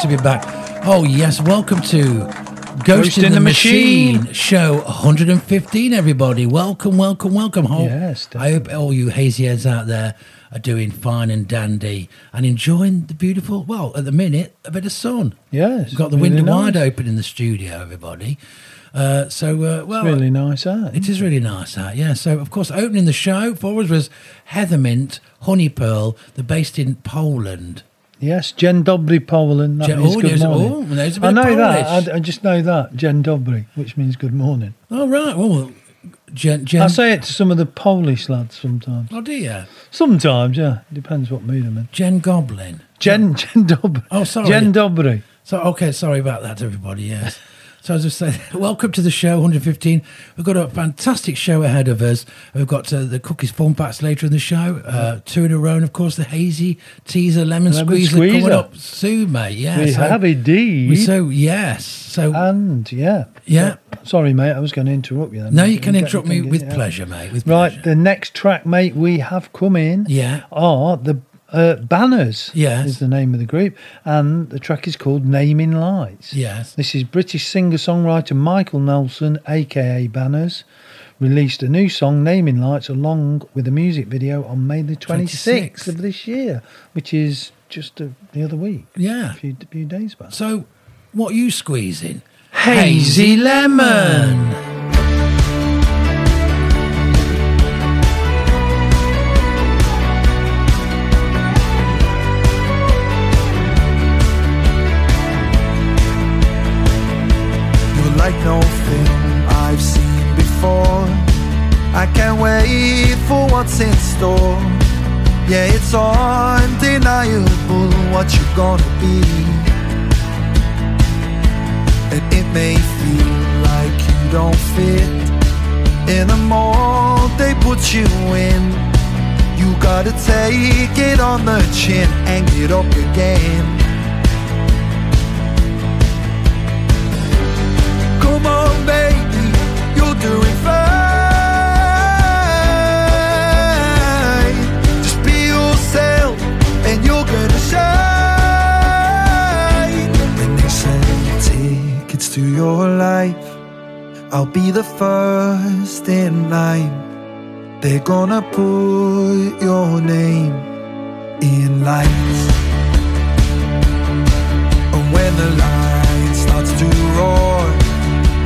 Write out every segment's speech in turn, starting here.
great to be back. Oh, yes. Welcome to Ghost, in, the, Machine. show 115, everybody. Welcome, welcome, welcome. Hope, Yes, I hope all you hazy heads out there are doing fine and dandy and enjoying the beautiful, well, at the minute, a bit of sun. Yes, We've got the really window nice. wide open in the studio, everybody. Uh, so, uh, well, It's really nice out. it is really nice out, yeah. So, of course, opening the show for us was Heathermint, Honey Pearl. They're based in Poland. Yes, Jen Dobry Poland. That Jen- means oh, good yes, morning. oh, there's a bit I know that. I, I just know that Jen Dobry, which means good morning. Oh, right. Well, Jen. Jen I say it to some of the Polish lads sometimes. oh, dear. Sometimes, yeah, depends what mood I'm in. Jen Goblin. Jen Jen Dobry. Oh, sorry. Jen Dobry. So, okay, sorry about that, everybody. Yes. So, as I say, welcome to the show 115. We've got a fantastic show ahead of us. We've got uh, the cookies fun facts later in the show, uh, two in a row, and of course, the hazy teaser lemon, Lemon squeezer, coming up soon, mate. Yeah. we so, have indeed. we- so, yes. So, and yeah, yeah. Sorry, mate. I was going to interrupt you. Then. No, you can get- interrupt me with pleasure, mate. With Right, pleasure. the next track, mate, we have come in. Yeah. Are the uh, Banners? Yes. is the name of the group, and the track is called "Name in Lights." Yes. This is British singer-songwriter Michael Nelson, aka Banners, released a new song, Name in Lights, along with a music video on May the 26th 26th. of this year, which is just uh, the other week, Yeah. a few, a few days back. So, what are you squeezing? Hazy lemon. You're what's in store. Yeah, it's undeniable what you're gonna be. And it may feel like you don't fit in the mold they put you in. You gotta take it on the chin and get up again. To your life, I'll be the first in line. They're gonna put your name in lights. And when the light starts to roar,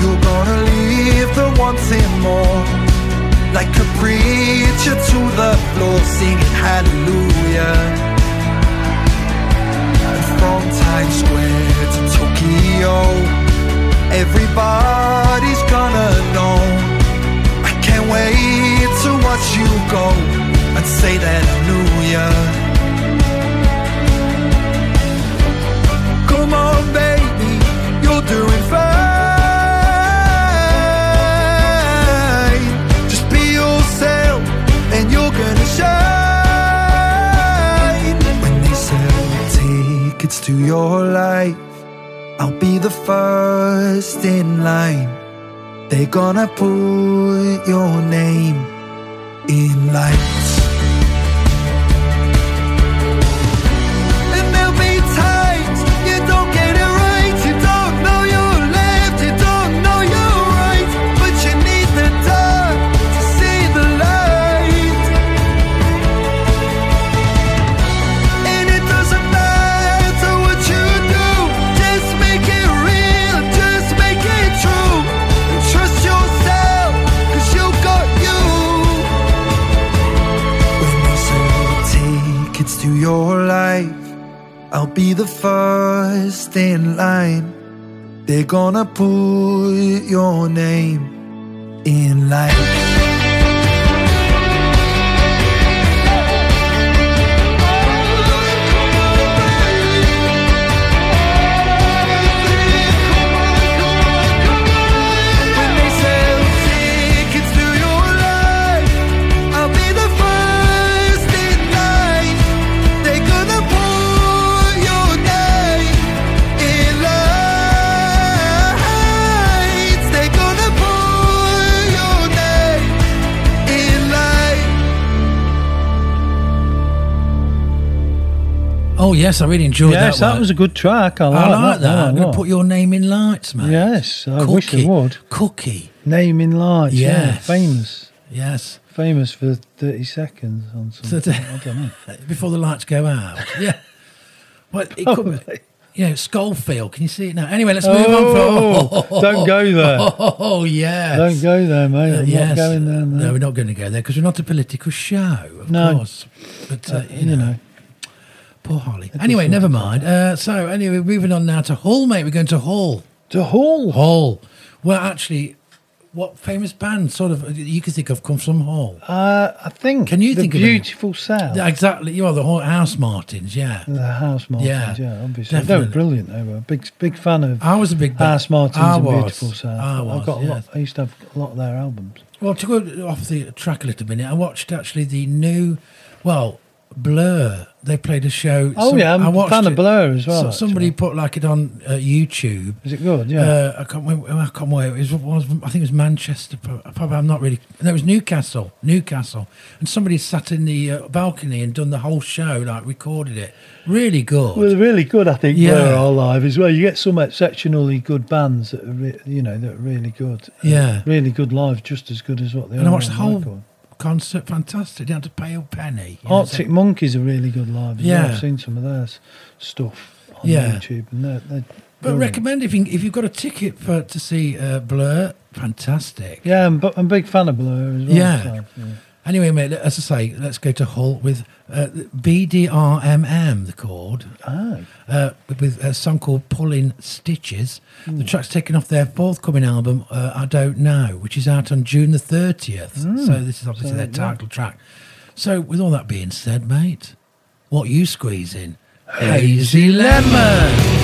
you're gonna leave the wanting more. Like a preacher to the floor, singing hallelujah. From Times Square to Tokyo, everybody's gonna know. I can't wait to watch you go and say that I knew. Come on, baby, you're doing fine. Just be yourself, and you're gonna shine. When they sell tickets to your life, I'll be the first in line. They're gonna put your name in lights. Be the first in line. They're gonna put your name in line. Oh yes, I really enjoyed yes, that. Yes, that was a good track. I like, I like that. a I'm going to put your name in lights, mate. Yes, I wish Cookie. it would. Cookie. Name in lights. Yeah, Yes. famous. Yes. Famous for 30 seconds on something. I don't know. Before the lights go out. Yeah. Well, it could be. You know, Schofield. Can you see it now? Anyway, let's move on. Oh, don't go there. Oh, yeah. Don't go there, mate. I'm yes. not going there. No, we're not going to go there because we're not a political show, of No. course. But, uh, Uh, you, know, poor Holly. Anyway, never mind. Uh, so, anyway, moving on now to Hull, mate. We're going to Hull. To Hull. Hull. Well, actually, what famous band sort of you can think of comes from Hull? Uh, I think. Can you the think of? Beautiful South. Yeah, Exactly. You are the Housemartins, yeah. The Housemartins, Yeah, yeah, obviously. They were brilliant. They were big, big fan of I was a big Housemartins I and was. Beautiful South. I was, got a yeah. lot. I used to have a lot of their albums. Well, to go off the track a little minute, I watched actually the new, well, Blur. They played a show. Oh some- yeah, I'm I a watched fan of. Blur as well. So- somebody actually. put like it on uh, YouTube. Is it good? Yeah. Uh, I can't. remember- I can't remember. It was, was. I think it was Manchester. Probably. I'm not really. No, it was Newcastle. Newcastle. And somebody sat in the uh, balcony and done the whole show. Like recorded it. Really good. well, really good. I think Yeah. Blur are live as well. You get some exceptionally good bands that are, re- you know, that are really good. Yeah. really good live, just as good as what they and are. I watched the whole. Concert. Fantastic. Didn't have to pay a penny. you know, Arctic Monkeys are really good live. Yeah. well. I've seen some of their stuff on Yeah. YouTube, and they're, they're But brilliant. recommend if you, if you've got a ticket for to see uh, Blur, fantastic. Yeah, I'm, I'm a big fan of Blur as well. Yeah. so, yeah. Anyway, mate, as I say, let's go to Hull with uh, BDRMM, the chord, Ah, uh, with a song called Pulling Stitches. Hmm. The track's taken off their forthcoming album, uh, I Don't Know, which is out on June the 30th. So this is obviously Hmm. So, their yeah. title track. So, with all that being said, mate, what you squeezing? Hazy Lemon!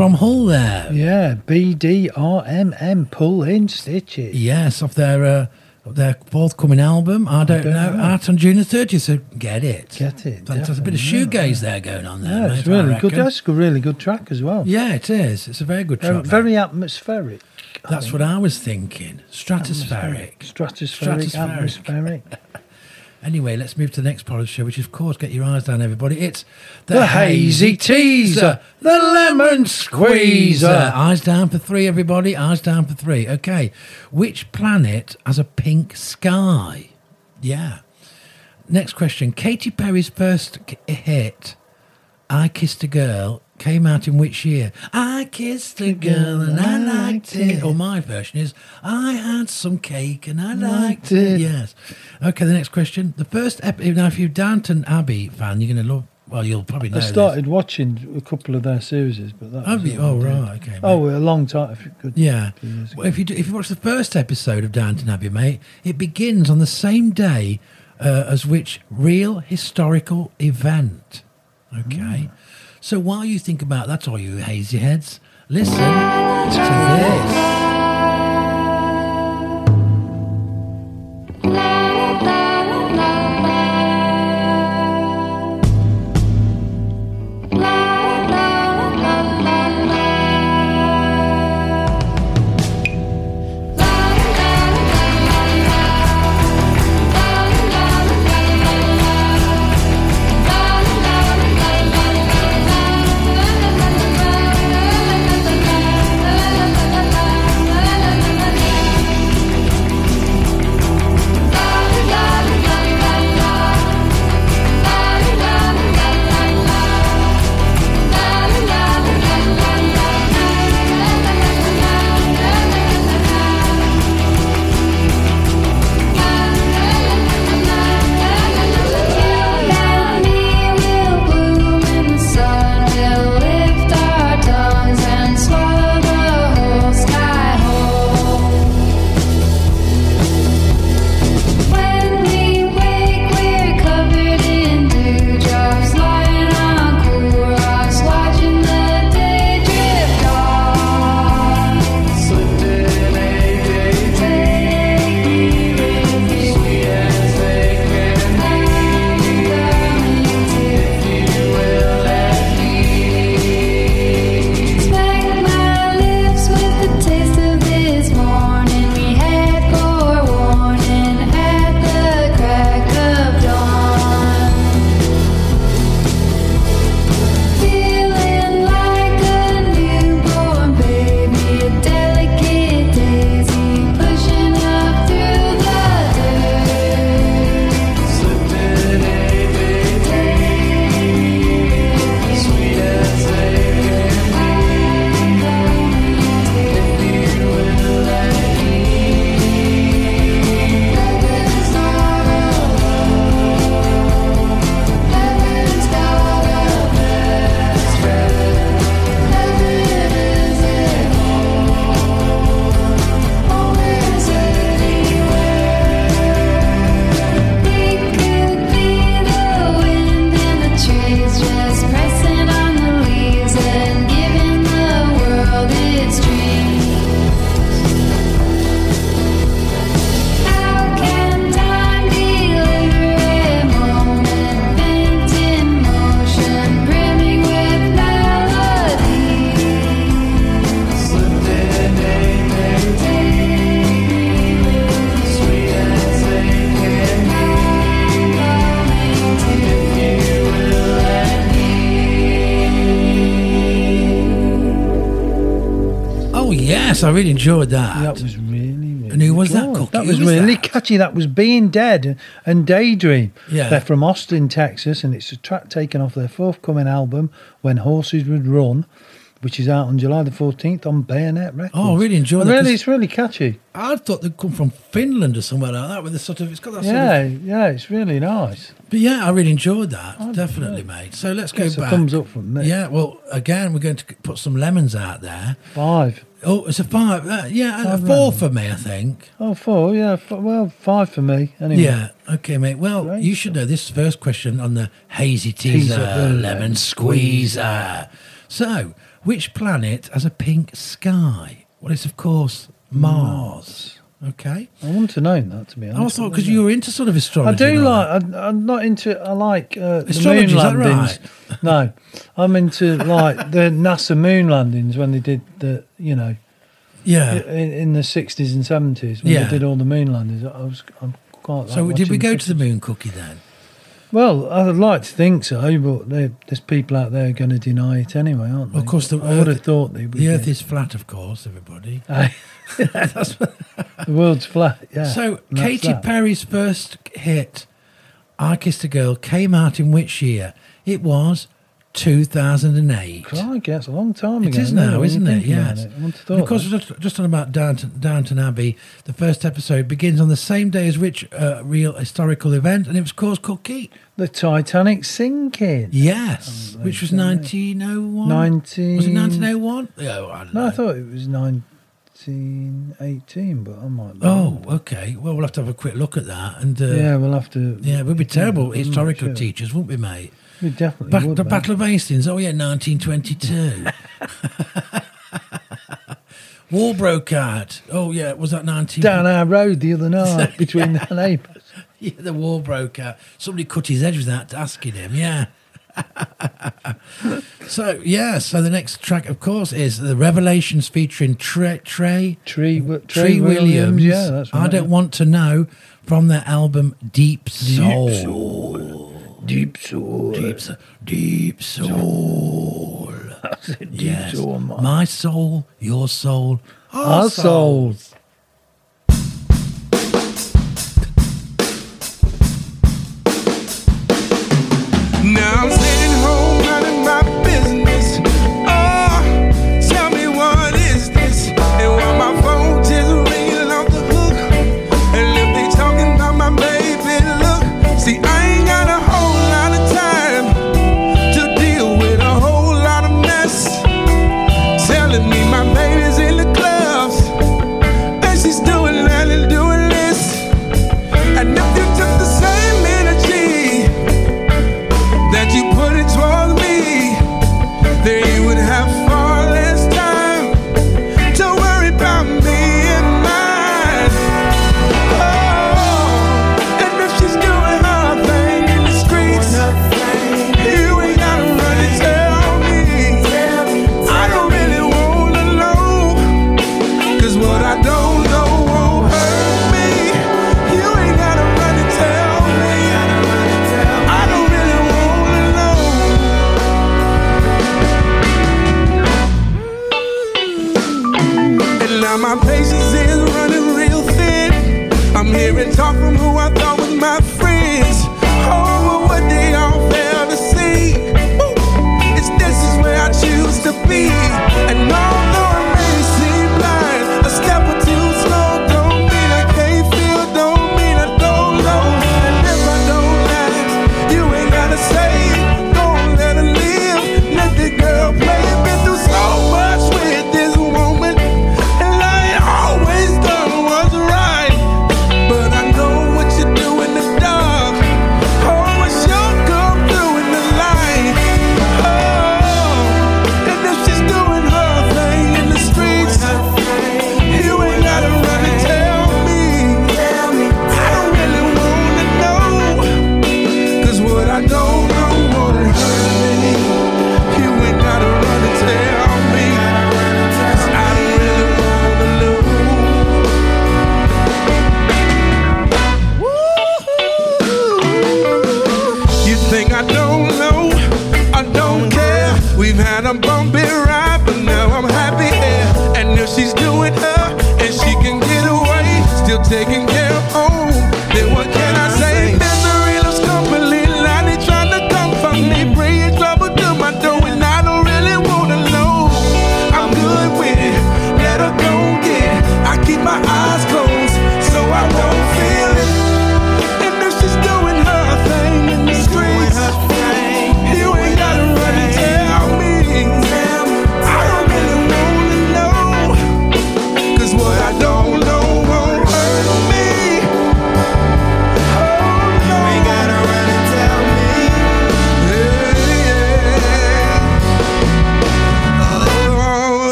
From Hull there. Yeah, BDRMM, Pulling Stitches. Yes, off their uh, their forthcoming album. I don't, don't know. know. Out on June the thirtieth. So get it. Get it, Fantastic. A bit of shoegaze there going on there. Yeah, mate, it's I really good. That's a really good track as well. Yeah, it is. It's a very good Very, track. mate. very atmospheric. That's think. what I was thinking. Stratospheric. Stratospheric, Stratospheric. atmospheric. Anyway, let's move to the next part of the show, which is, of course, get your eyes down, everybody. It's the, The Hazy Teaser, the lemon squeezer. Eyes down for three, everybody. Eyes down for three. Okay. Which planet has a pink sky? Yeah. Next question. Katy Perry's first hit, I Kissed a Girl, came out in which year? I kissed a girl and I liked it. Or my version is, I had some cake and I liked Liked it. it. Yes. Okay, the next question. The first episode, now if you're a Downton Abbey fan, you're going to love, well, you'll probably know I this. started watching a couple of their series, but that Have was you? Oh, I right. Okay. mate. Oh, a long time. Yeah. few years ago. Well, if you do, if you watch the first episode of Downton Abbey, mate, it begins on the same day uh, as which real historical event. Okay. So while you think about that, all you hazy heads, listen to this. I really enjoyed that. That was really, really And who was that, good. Cookie? That was was really that? catchy. That was Being Dead and Daydream. Yeah. They're from Austin, Texas, and it's a track taken off their forthcoming album, When Horses Would Run, which is out on July the 14th on Bayonet Records. Oh, I really enjoyed that, Really, it's really catchy. I thought they'd come from Finland or somewhere like that with a sort of it's got that sort Yeah, of yeah, it's really nice. But yeah, I really enjoyed that. Oh, definitely, mate. So let's go back. thumbs up from me. Yeah, well, again, we're going to put some lemons out there. Five. Oh, it's a five. Uh, yeah, a four for me, I think. Oh, four, yeah. f well, five for me. Anyway. Yeah. Okay, mate. Well, Great you should know this first question on the hazy teaser, Teaser, lemon lemon squeezer. So, which planet has a pink sky? Well, it's of course Mars. Okay. I want to know that to be honest. I thought because you were into sort of astrology. I do like. I, I'm not into. I like uh, the Astrology, moon is that landings. No, I'm into like the NASA moon landings when they did the. You know. Yeah. in, in the 60s and 70s when Yeah. they did all the moon landings. I was. I'm quite. Like So did we go to the moon cookie then? Well, I'd like to think so, but there's people out there going to deny it anyway, aren't they? Of course, the I would have Earth- thought they would. The Earth is flat, of course. Everybody. The world's flat. Yeah. So Katy. Perry's first hit, "I Kissed a Girl," came out in which year? It was 2008. Crikey, that's a long time It ago. is isn't now, isn't it? Yes. it. I wouldn't have And thought of course, just, just on about Downton, Downton Abbey, the first episode begins on the same day as which uh, real historical event, and it was of called Cookie. the Titanic sinking. Yes, Oh, which was there you go. 1901. 19... Was it 1901? Yeah, I don't No, I thought it was 1918, but I might Oh, okay. Well, we'll have to have a quick look at that. And uh, yeah, we'll have to. yeah, we'd be terrible historical sure. teachers, wouldn't we, mate? We definitely Back, would. the mate. Battle of Hastings. Oh yeah, 1922. War broke out. Oh yeah, was that 19? down our road the other night between the neighbours. Yeah, the war broke out. Somebody cut his edge without asking him. Yeah. so yeah, so the next track, of course, is the Revelations featuring Trey Trey Tree, Tree, Tre Williams. Yeah, that's right. I don't want to know from their album Deep Soul. Deep soul. Deep, soul. deep soul. Deep Yes. soul, man. My soul, your soul, Our souls. Now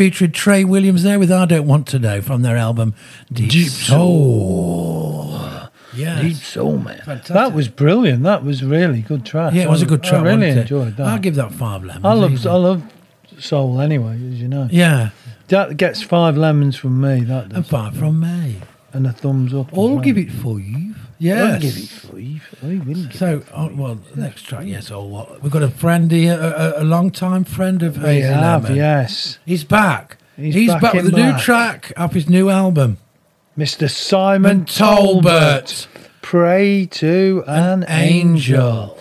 featured Tre Williams there with I Don't Want to Know from their album Deep, Deep Soul. Yeah. Deep Soul, man. Fantastic. That was brilliant. That was really good track. Yeah, it was a good track. I track. really wasn't it? enjoyed that. I'll give that five lemons. I love easy. I love soul anyway, as you know. Yeah, That gets five lemons from me. That does. and five from me. and a thumbs up. I'll well. give it five. I'll give it five. I will give So, oh, well, next track, yes, oh, what? We've got a friend here, a, a, a long time friend of Hazy have, yes. He's back. He's He's, back back, with a new track off his new album. Mr. Simon Tolbert. Pray to an, An angel. Angel.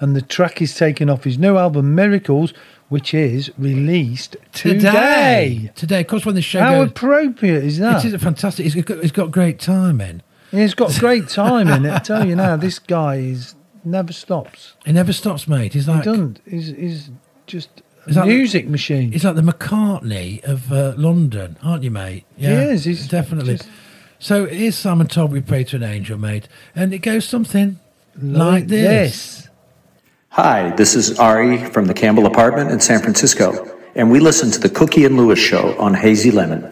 And the track is taken off his new album, Miracles, which is released today. Today. Today, of course, when the show How goes. appropriate is that? It is a fantastic. He's got, he's got great timing. He's got great time in it. I tell you now, this guy is never stops. He never stops, mate. He's like He like doesn't. He's, he's just a Is that- music machine. he's like the McCartney of uh, London, aren't you, mate? Yeah, He is, he's definitely. just- So here's Simon Todd. We pray to an angel, mate, and it goes something like this. Hi, this is Ari from the Campbell Apartment in San Francisco, and we listen to the Cookie and Lewie Show on Hazy Lemon.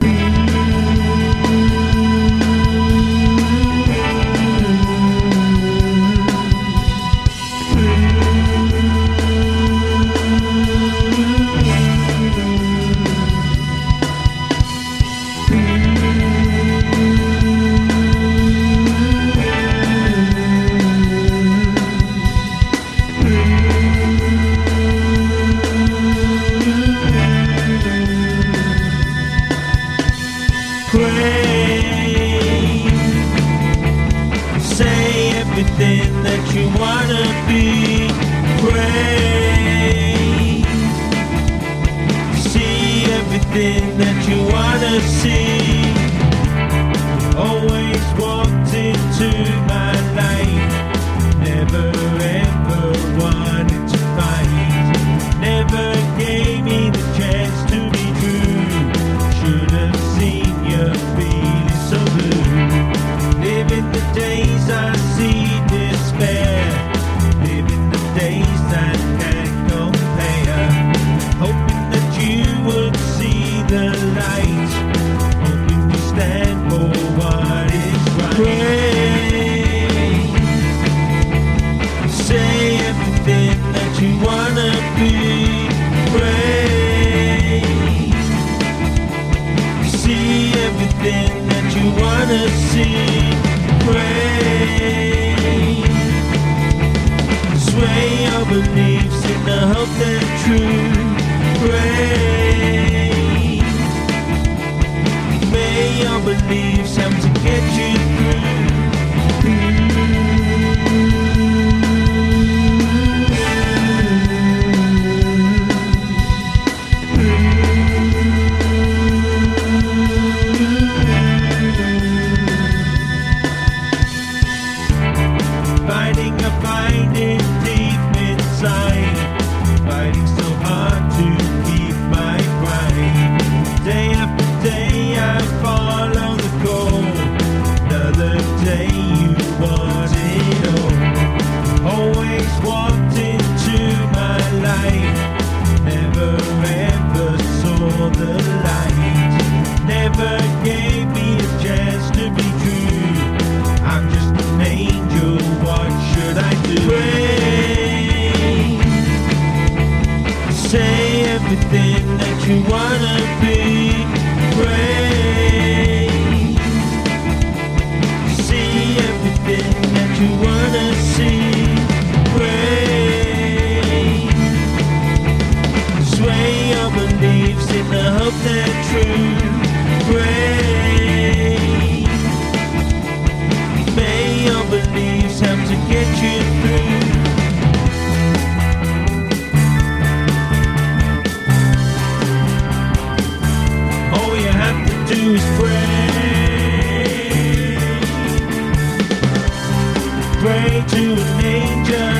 To an angel.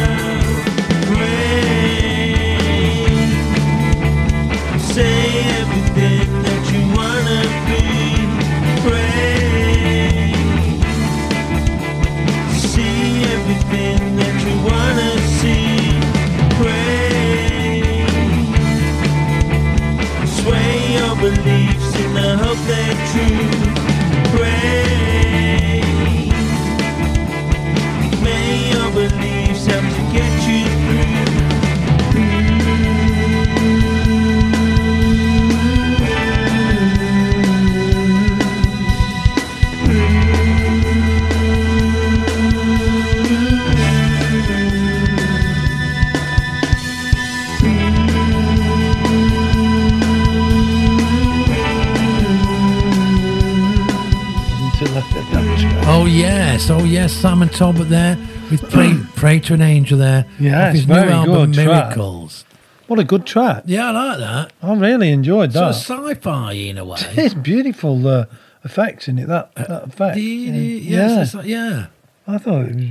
Simon Talbot there with Pray, Pray to an Angel there. Yeah, his new album good track. Miracles. What a good track. Yeah, I like that. I really enjoyed Sort that. of sci-fi in a way. It's beautiful uh, effects in it. That that effect. Yeah, Yes, like- yeah. I thought it was.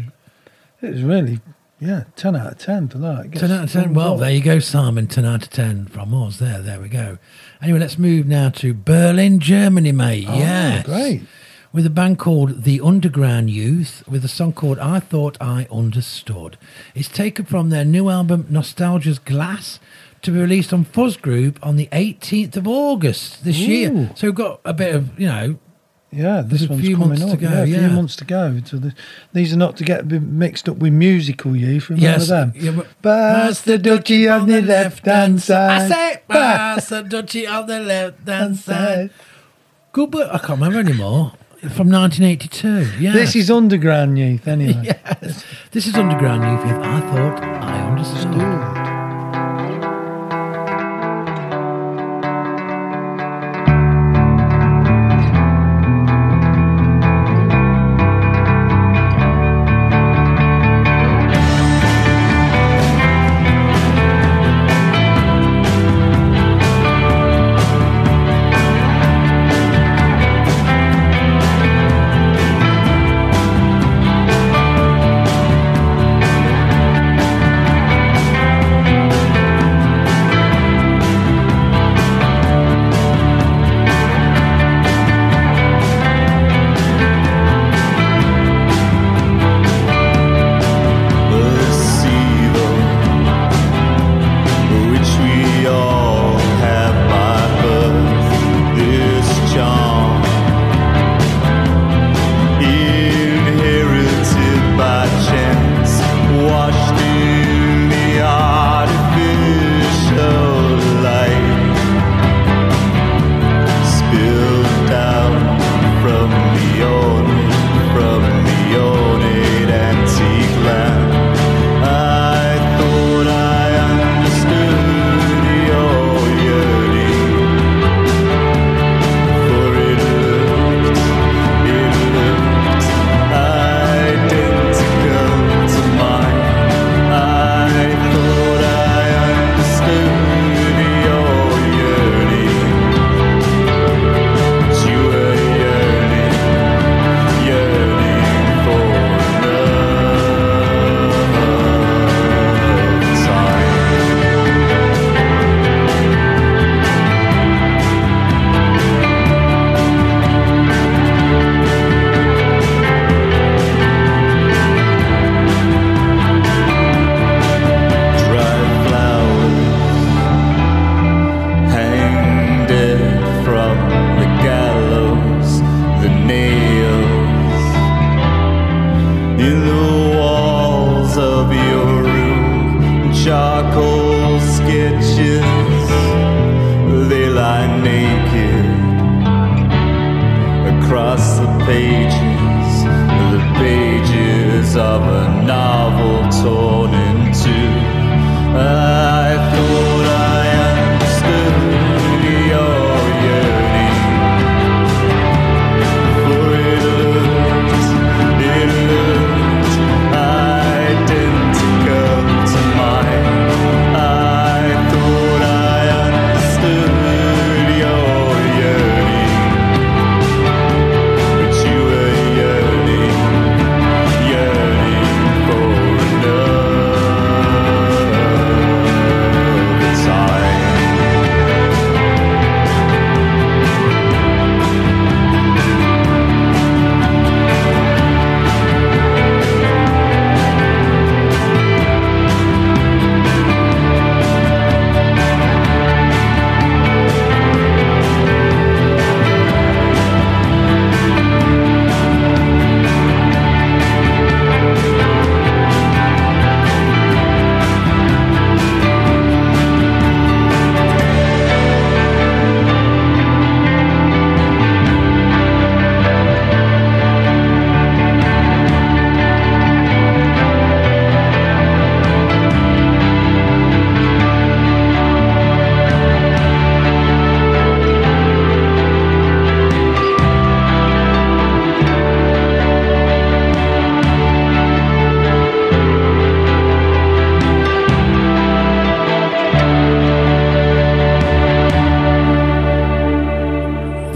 It was really, yeah, ten out of ten for that. 10 out of 10. Well, there you go, Simon. 10 out of 10 from us. There, there we go. Anyway, let's move now to Berlin, Germany, mate. Oh, yes. great. With a band called The Underground Youth, with a song called I Thought I Understood. It's taken from their new album, Nostalgia's Glass, to be released on Fuzz Group on the 18th of August this year. So we've got a bit of, you know, Yeah, this one's few coming months to go, yeah, a yeah. few months to go. So the, these are not to get mixed up with musical youth. Remember Yes, them? yeah, but- Pass the duchy on the left hand side. I say, pass the duchy on the left hand side. Good, but I can't remember anymore. From 1982. Yeah. This is underground youth, anyway. Yes. This is Underground Youth I Thought I Understood.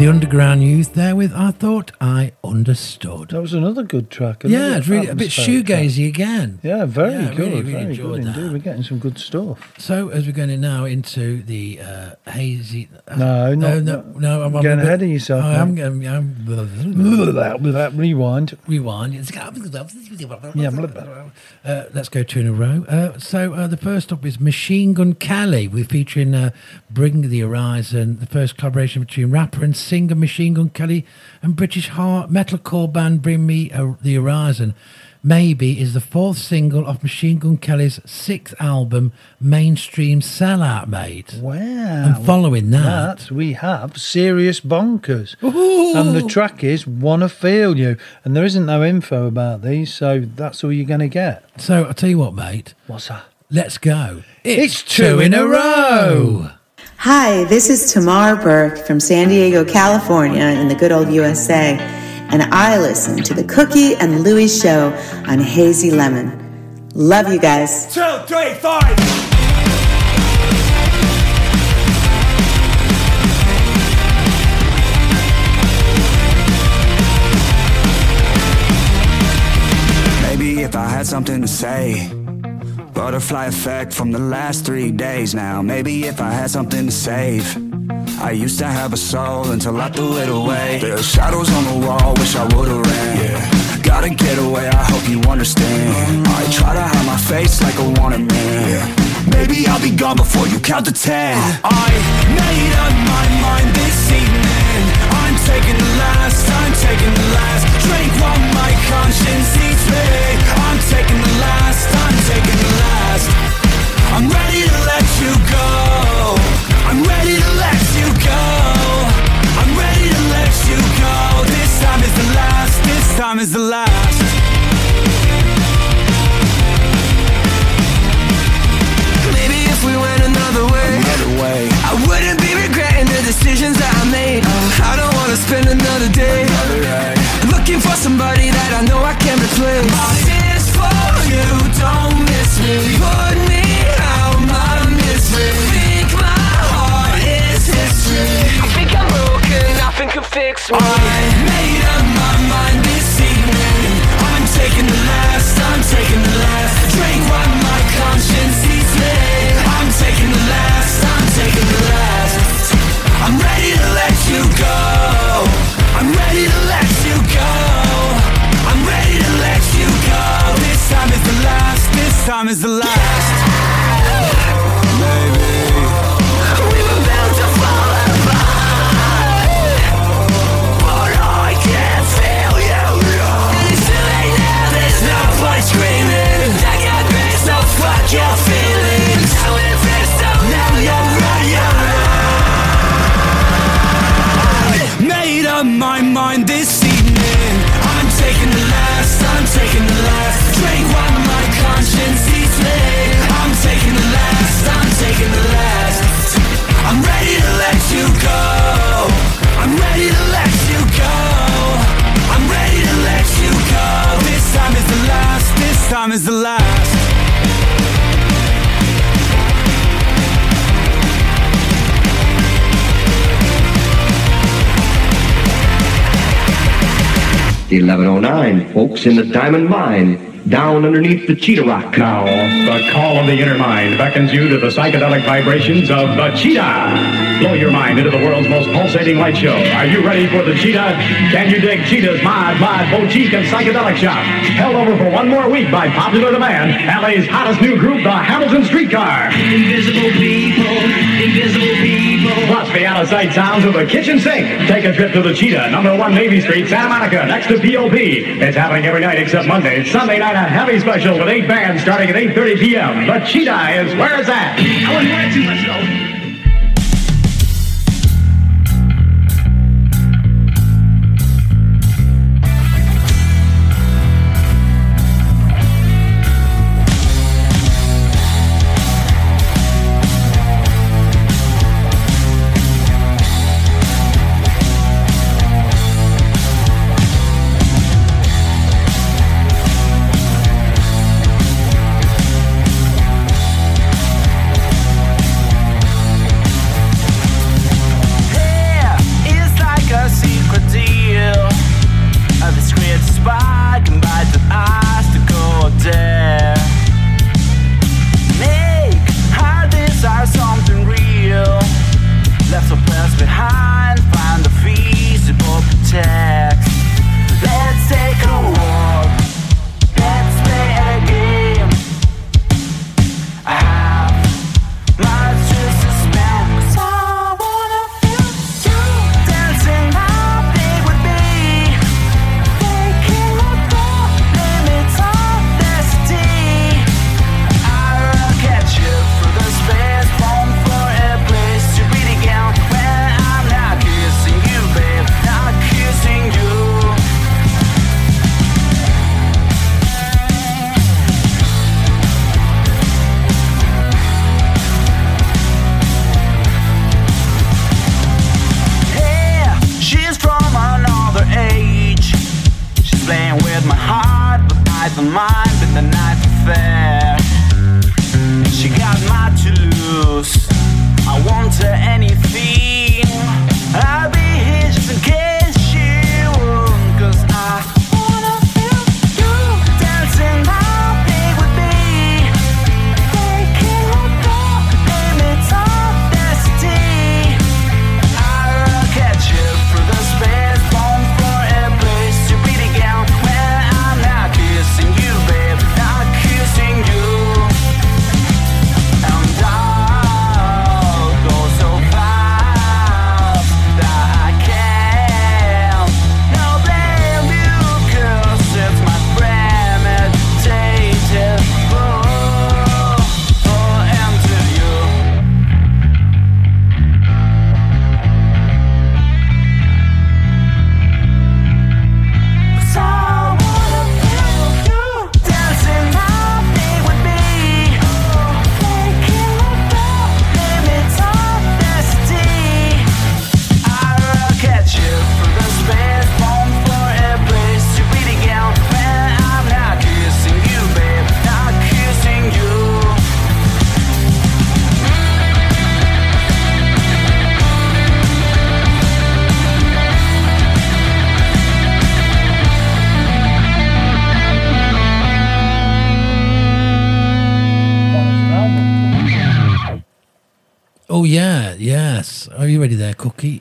Underground Youth there with I Thought I Understood. That was another good track. another Yeah, it's really a bit shoegazy again. Yeah, very Yeah, good. really, really very enjoyed good that. indeed. We're getting some good stuff. So as we're going now into the uh, hazy. No, no, not- no, no. I'm, I'm getting bit- ahead of yourself, I am. I'm, that rewind. Rewind. Yeah. Uh, let's go two in a row. Uh, so uh, the first up is Machine Gun Kelly. We're featuring uh, Bring the Horizon, the first collaboration between rapper and singer Machine Gun Kelly and British hard metalcore band Bring Me the Horizon. Maybe is the fourth single of Machine Gun Kelly's sixth album, Mainstream Sellout Made. Wow. And following that, that, we have Serious Bonkers. Ooh. And the track is Wanna Feel You. And there isn't no info about these, so that's all you're going to get. so I'll tell you what, mate. What's that? Let's go. It's two in a row. Hi, this is Tamar Burke from San Diego, California, in the good old USA, and I listen to the Cookie and Lewie Show on Hazy Lemon. Love you guys. Two, three, five. Maybe if I had something to say. Butterfly effect from the last three days now. Maybe if I had something to save. I used to have a soul until I threw it away. There's shadows on the wall, wish I would've ran. Yeah. Gotta get away, I hope you understand. Mm-hmm. I try to hide my face like a wanted man. Maybe I'll be gone before you count to ten. I made up my mind this evening. I'm taking the last, I'm taking the last drink while my conscience eats me. I'm taking the last, I'm taking the last. I'm ready to let you go. I'm ready to let you go. I'm ready to let you go. This time is the last, this time is the last. Maybe if we went another way, another way, I wouldn't be regretting the decisions that I made. I don't wanna spend another day, looking for somebody that I know I can replace. My tears for you, don't miss me. Put me fix me. I made up my mind this evening. I'm taking the last, I'm taking the last drink while my conscience eats me. I'm taking the last, I'm taking the last. I'm ready to let you go. I'm ready to let you go. I'm ready to let you go. This time is the last, this time is the last. Eleven nine, folks, in the diamond mine, down underneath the cheetah rock. Now, the call of the inner mind beckons you to the psychedelic vibrations of the cheetah. Blow your mind into the world's most pulsating light show. Are you ready for the cheetah? Can you dig Cheetah's Mod Mod Boutique and Psychedelic Shop? Held over for one more week by popular demand, LA's hottest new group, the Hamilton Streetcar. Invisible people, invisible Plus be out-of-sight sounds of the Kitchen Cinq. Take a trip to the Cheetah, number one Navy Street, Santa Monica, next to POP. It's happening every night except Monday. Sunday night, a heavy special with eight bands starting at 8.30 p.m. The Cheetah is where it's at. I wouldn't too much, though. I anything.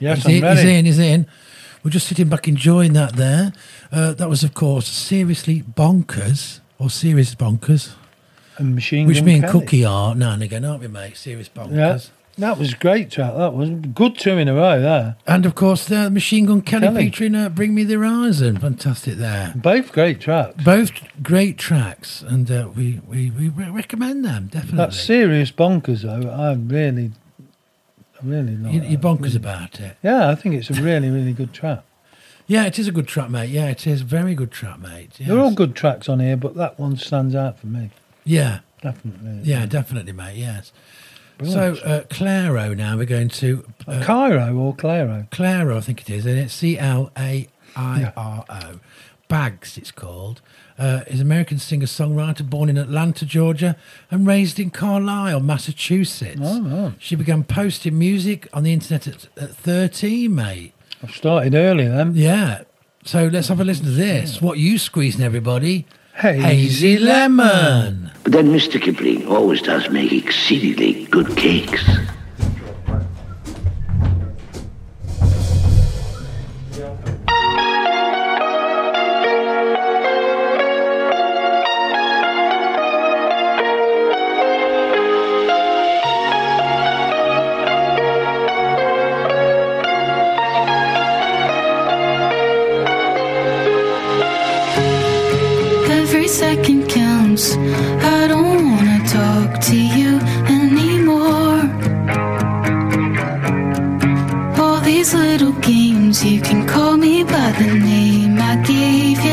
Yes, he's I'm in, He's in. He's in. We're just sitting back enjoying that there. Uh, that was, of course, seriously bonkers or serious bonkers, And Machine which Gun me and Kelly. Cookie are now and again, aren't we, mate? Serious bonkers. Yeah, that was a great track. That was good two in a row there. And of course, the Machine Gun Kelly, Kelly. featuring uh, "Bring Me the Horizon." Fantastic there. Both great tracks. Both great tracks, and uh, we, we we recommend them definitely. That serious bonkers though, I really, really like. you, you're bonkers about it. Yeah, I think it's a really, really good track. Yeah, it is a good track, mate. Yeah, it is a very good track, mate. They're all good tracks on here, but that one stands out for me. Yeah, Definitely. yeah, definitely, mate. Yes. Brilliant. So, uh, Claro now we're going to uh, Cairo or Claro? Claro, I think it is, and it's C L A I R O. Bags, it's called. Uh, is an American singer songwriter born in Atlanta, Georgia, and raised in Carlisle, Massachusetts. Oh, right. She began posting music on the internet at, at 13, mate. I've started early then. Yeah. So let's have a listen to this. What you squeezing, everybody? Hazy Hazy lemon. But then Mr. Kipling always does make exceedingly good cakes. Every second counts. I don't wanna talk to you anymore. All these little games, you can call me by the name I gave you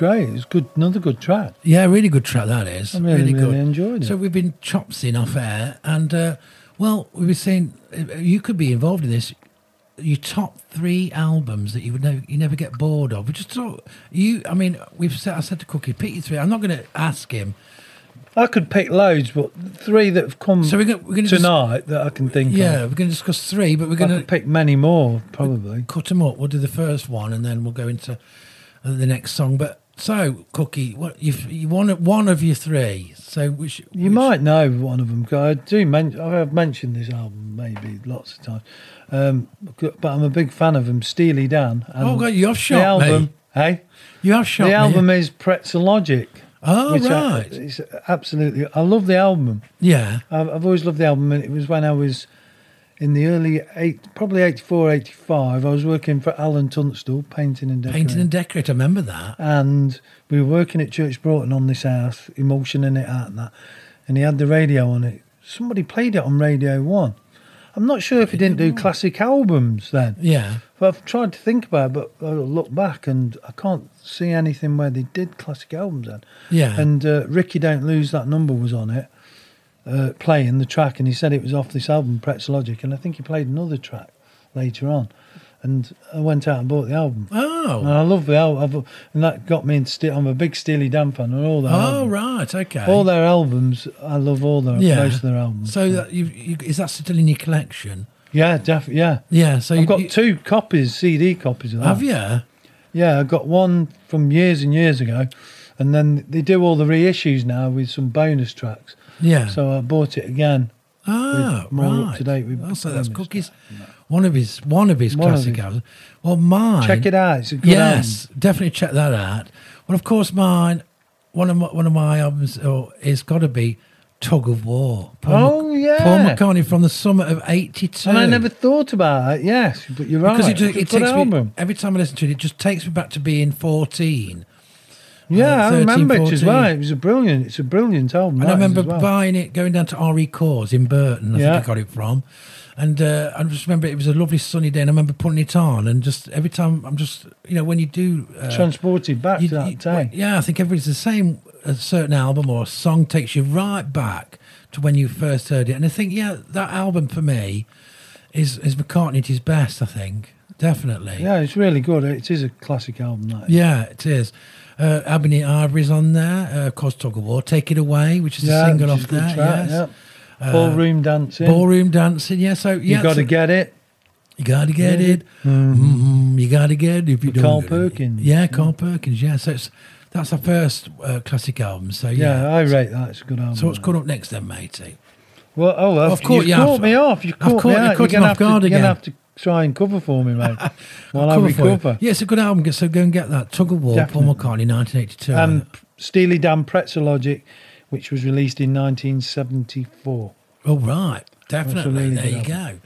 great. It's good. Another good track. Yeah, really good track that is. I really, good. really enjoyed it. So we've been chopsing off air, and uh, well, we were saying uh, you could be involved in this. Your top three albums that you would never, you never get bored of. We just thought you. I mean, we've said. I said to Cookie, pick your three. I'm not going to ask him. I could pick loads, but three that have come So we're gonna, we're going to tonight that I can think of. yeah, of. we're going to discuss three, but we're going to pick many more, probably. cut them up. We'll do the first one, and then we'll go into the next song. But so, Cookie, what you you want one of your three? So which You might know one of them. I do. Men- I've mentioned this album maybe lots of times, um, but I'm a big fan of him, Steely Dan. And Oh, God, you have shot the album. me. Hey, you have shot the me. album is Pretzel Logic. Oh, which I- right. it's absolutely. I love the album. Yeah. I've, I've always loved the album. and It was when I was in the early eight, probably 84, 85. I was working for Alan Tunstall, painting and decorating. Painting and decorate. I remember that. and we were working at Church Broughton on this house, emulsioning it out and that. And he had the radio on it. Somebody played it on Radio One. I'm not sure if he didn't do classic albums then. Yeah. But I've tried to think about it, but I look back and I can't see anything where they did classic albums then. Yeah. And uh, Rikki Don't Lose That Number was on it, uh, playing the track, and he said it was off this album, Pretzel Logic. And I think he played another track later on. And I went out and bought the album. Oh. And I love the album. And that got me into. Ste- I'm a big Steely Dan fan, and all their Oh, right. Okay. all their albums. I love all their yeah. most of their albums. So that you, you, is that still in your collection? yeah, definitely. Yeah, Yeah. So I've you, got you- two copies, CD copies of that. have you? Yeah, I got one from years and years ago, and then they do all the reissues now with some bonus tracks. Yeah. So I bought it again. Ah, more right. up to date with Oh, so that's cookies. One of his one of his One of classic his. albums. Well, mine. Check it out. It's a good yes, definitely check that out. Well, of course, mine. One of my, one of my albums oh, is got to be Tug of War. Oh, yeah. Paul McCartney from the summer of '82. And I never thought about it. Yes, but you're right. because it, just, it takes me album. every time I listen to it, it just takes me back to being 14. Yeah, uh, I 13, remember it as well. It was a brilliant. It's a brilliant album. And I remember well. buying it, going down to RE Cores in Burton. I Yeah. think I got it from. And uh, I just remember it was a lovely sunny day, and I remember putting it on. And just every time I'm just, you know, when you do. Uh, Transported back you- to that you- day. Yeah, I think everybody's the same. A certain album or a song takes you right back to when you first heard it. And I think, yeah, that album for me is, is McCartney at his best, I think. Definitely. Yeah, it's really good. It is a classic album. That is. Yeah, it is. Uh, Ebony Ivory's on there. Uh, of course, Tug of War. Take It Away, which is Yeah, a single off there. track, yes. yeah. Ballroom dancing. Ballroom dancing. Yeah, so yeah, you got to get it. You got to get it. Mm, you got to get it. If you don't Carl. Perkins. Yeah, Carl Perkins. Yeah, so it's that's our first uh, classic album. So yeah. Yeah, I rate that. It's a good album. So what's coming up next then, matey? Well, oh, well, Of course, you caught me off. You I've caught caught- me you out. caught You're gonna off have to, guard You're gonna have to try and cover for me, mate, while I recover. Yeah, it's a good album. So go and get that. Tug of War, Definitely. Paul McCartney, 1982. And Steely Dan Pretzel Logic, which was released in 1974. oh right, definitely. really there you album. go.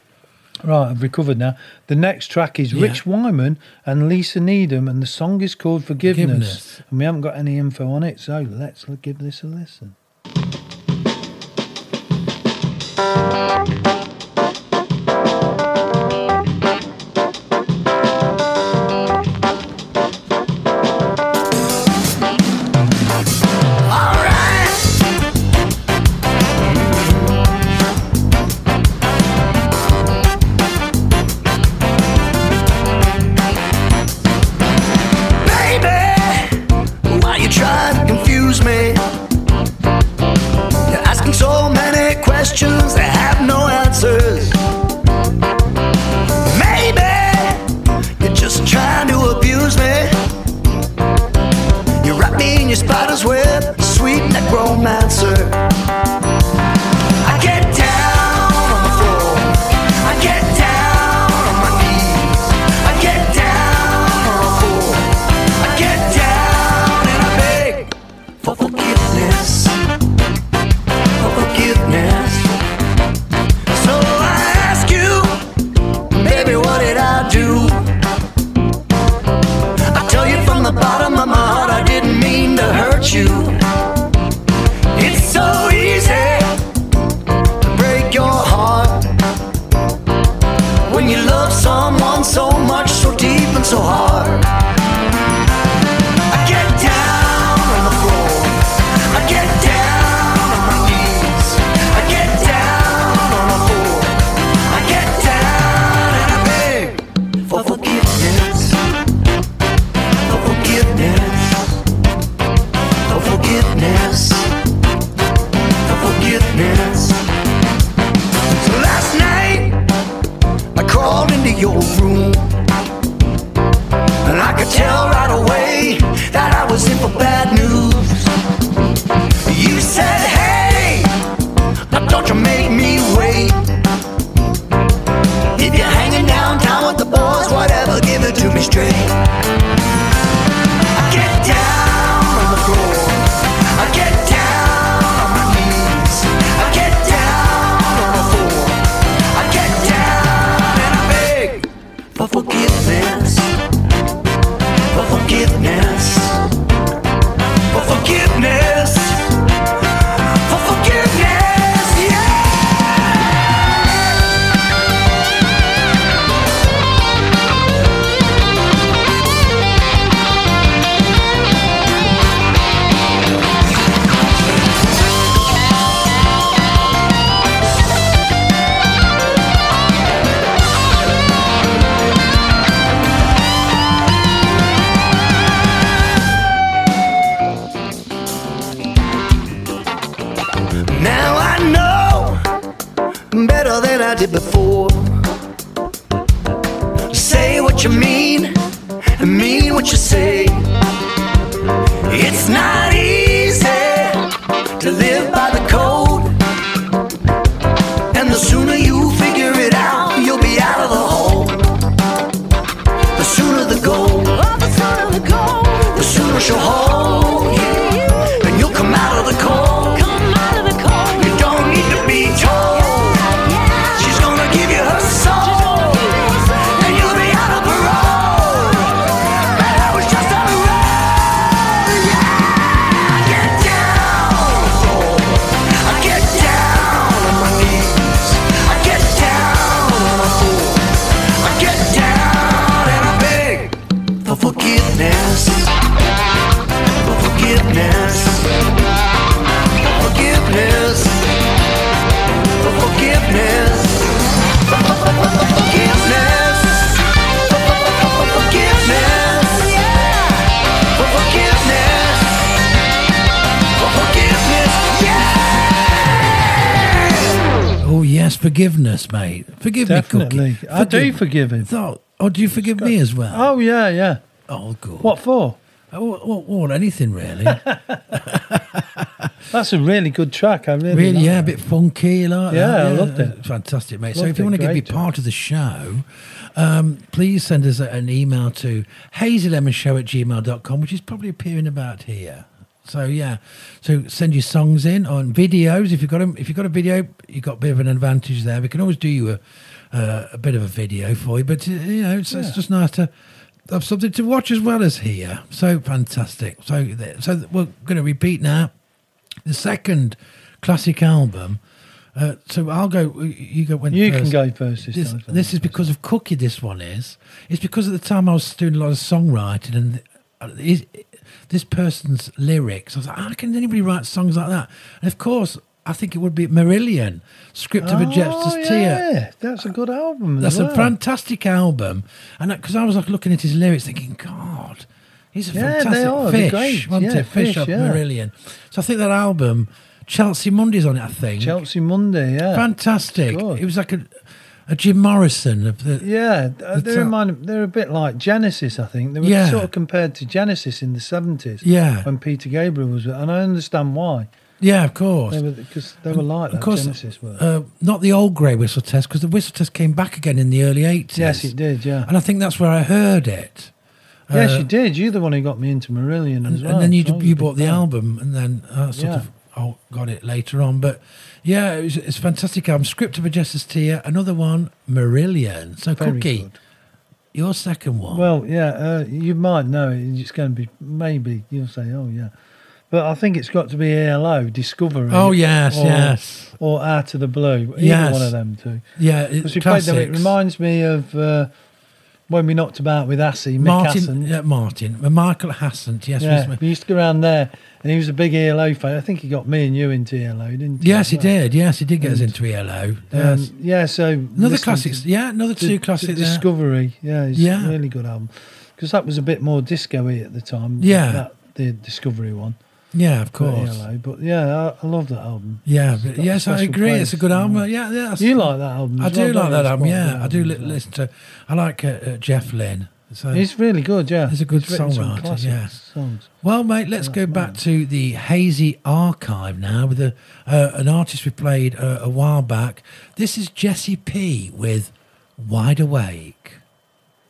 Right, I've recovered now. The next track is Yeah. Rich Wyman and Lisa Needham, and the song is called Forgiveness. Forgiveness. And we haven't got any info on it, so let's give this a listen. Forgive Definitely. me, Cookie. I do forgive him. Oh, oh, do you forgive me as well? Oh yeah, yeah. Oh, good. What for? Oh, anything really. That's a really good track. I really, really, like yeah, a bit funky, like Yeah, that. I loved it. Fantastic, mate. so Loved if you it, want to be great part of the show, um, please send us a- an email to hazylemonshow at gmail.com, which is probably appearing about here. So yeah, so send your songs in on videos. If you've got a, if you've got a video, you've got a bit of an advantage there. We can always do you a uh, a bit of a video for you, but uh, you know it's, it's just nice to have something to watch as well as hear. So fantastic. So so we're going to repeat now the second classic album. Uh, so I'll go. You go. Went You can go first this This, time. this is because of Cookie. This one is. It's because at the time I was doing a lot of songwriting, and uh, is- this person's lyrics. I was like, how can anybody write songs like that? And of course, I think it would be Marillion, script of a Jester's oh, Tear. yeah. That's a good album. That's a fantastic album, and because I was like looking at his lyrics, thinking, God, he's a Yeah, they fantastic fish, great. wasn't Yeah, it? Fish, Fish, of yeah. Marillion. So I think that album, Chelsea Monday's on it. I think Chelsea Monday. Yeah, fantastic. Good. It was like a, a Jim Morrison of the Yeah, uh, the they remind, they're a bit like Genesis, I think. They were Yeah. sort of compared to Genesis in the 70s. Yeah. When Peter Gabriel was, and I understand why. Yeah, of course. They were because they were like that. of course, Genesis were. uh, not the old grey whistle test because the whistle test came back again in the early eighties. yes, it did. Yeah. and I think that's where I heard it. yes, Uh, you did. You're the one who got me into Marillion and, as well. and then you so I you bought the fan. album, and then I sort Yeah. of oh, got it later on. But yeah, it was, it's fantastic album. Script of a Jester's Tear, another one, Marillion. So Very Cookie, good. your second one. Well, yeah, uh, you might know it. It's going to be maybe you'll say, "Oh, yeah," but I think it's got to be ELO Discovery. Oh, yes, or, yes. or Out of the Blue. Either Yes. one of them two. yeah, it's Because played them, it reminds me of uh, when we knocked about with Assy, Mick Martin, Hassan. yeah, Martin, uh, Michael Hassant. Yes, Yeah, we used to go around there, and he was a big ELO fan. I think he got me and you into ELO, didn't he? yes, he did. Yes, he did get us into ELO. Um, Yes. yeah, so Another classics. to Yeah, another two classics. Discovery, yeah, it's Yeah. a really good album because that was a bit more disco-y at the time. Yeah. that, the Discovery one. Yeah, of course. ELO. But yeah, I, I love that album. Yeah, but yes, I agree. It's a good album. Yeah, yeah. You like that album? I do well, like that album. It's quite a Yeah, I do li- listen to. I like uh, uh, Jeff Lynne. So He's really good, yeah. He's a good some songwriter, yeah. Songs. Well, mate, let's go back to the Hazy Archive now with a, uh, an artist we played uh, a while back. This is Jesse P with Wide Awake.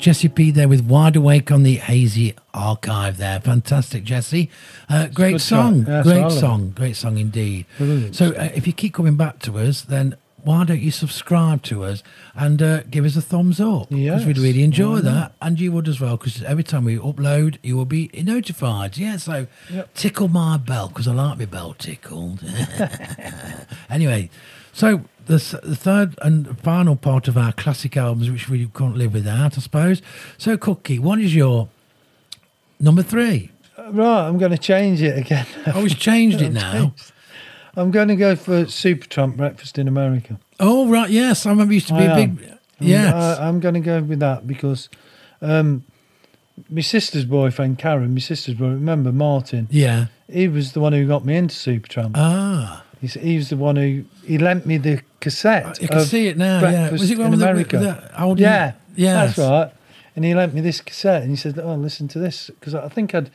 Jesse P there with Wide Awake on the Hazy Archive there. Fantastic, Jesse. Uh, great song. Yeah, great solid. song. Great song indeed. Brilliant So, uh, if you keep coming back to us, then why don't you subscribe to us and uh, give us a thumbs up? Because we'd really enjoy not? that. And you would as well, because every time we upload, you will be notified. Yeah, so tickle my bell, because I like my bell tickled. anyway, so the, the third and final part of our classic albums, which we can't live without, I suppose. So, Cookie, what is your number three? Right, I'm going to change it again. Oh, he's changed it now. changed. I'm going to go for Supertramp Breakfast in America. Oh, right, yes. I remember used to be I a am. big. Yes. I, I'm going to go with that because um, my sister's boyfriend, Karen, my sister's boy, remember Martin? Yeah. He was the one who got me into Supertramp. Ah. He's, he was the one who he lent me the cassette. You can see it now, yeah. Was it one in with the- America? with the old- yeah, Yes. that's right. And he lent me this cassette, and he said, "Oh, listen to this," because I think I'd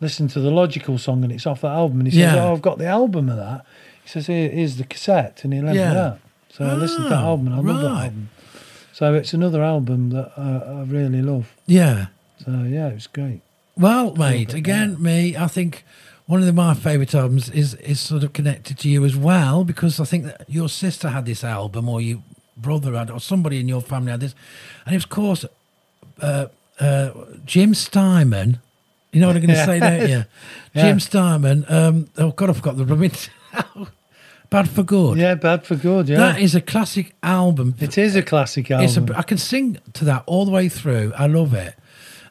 listened to the Logical song, and it's off that album. And he says, Yeah. "Oh, I've got the album of that." He says, Here, "Here's the cassette," and he lent Yeah. me that. So I listened to that Oh, album, and I love that album. So it's another album that I, I really love. Yeah. So yeah, it was great. Well, mate, again, me, I think one of my favourite albums is is sort of connected to you as well because I think that your sister had this album or your brother had or somebody in your family had this, and it was of course uh, uh, Jim Steinman. You know what I'm going to say, don't you? Yeah. Jim Steinman. Um, oh God, I forgot the blooming. Bad for Good. Yeah, Bad for Good. Yeah, That is a classic album. it is a classic album. A, I can sing to that all the way through. I love it.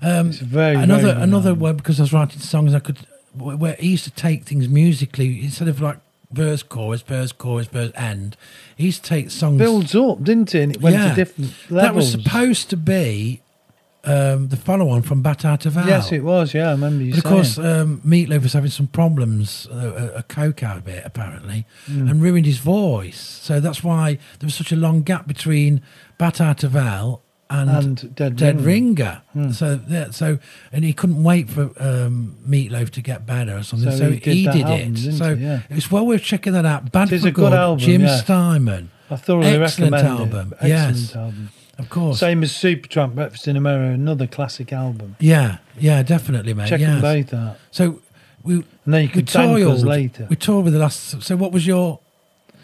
Um, It's very, another very good another where because I was writing songs, I could where he used to take things musically instead of like verse, chorus, verse, chorus, verse, end. He used to take songs. Builds up, didn't it? And it went Yeah. to different levels. That was supposed to be um, the follow-on from Bat Out of Hell. Yes, it was. Yeah, I remember you But of saying. course, um, Meat Loaf was having some problems, uh, a, coke out a coke habit apparently, Mm. and ruined his voice. So that's why there was such a long gap between Bat Out of Hell and, And Dead Ringer. Ringer. Mm. So yeah, so and he couldn't wait for um, Meat Loaf to get better or something. So So, he did he that did, album, it. So he? Yeah. it's well worth checking that out. Bad It is for good album, Jim yeah. Steinman. I thoroughly Excellent recommend album. it. Excellent yes, album. of course. Same as Supertramp, Breakfast in America, another classic album. Yeah, yeah, definitely, mate. Check yes. them both out. So we And then you could toiled later. We toured with the last. So what was your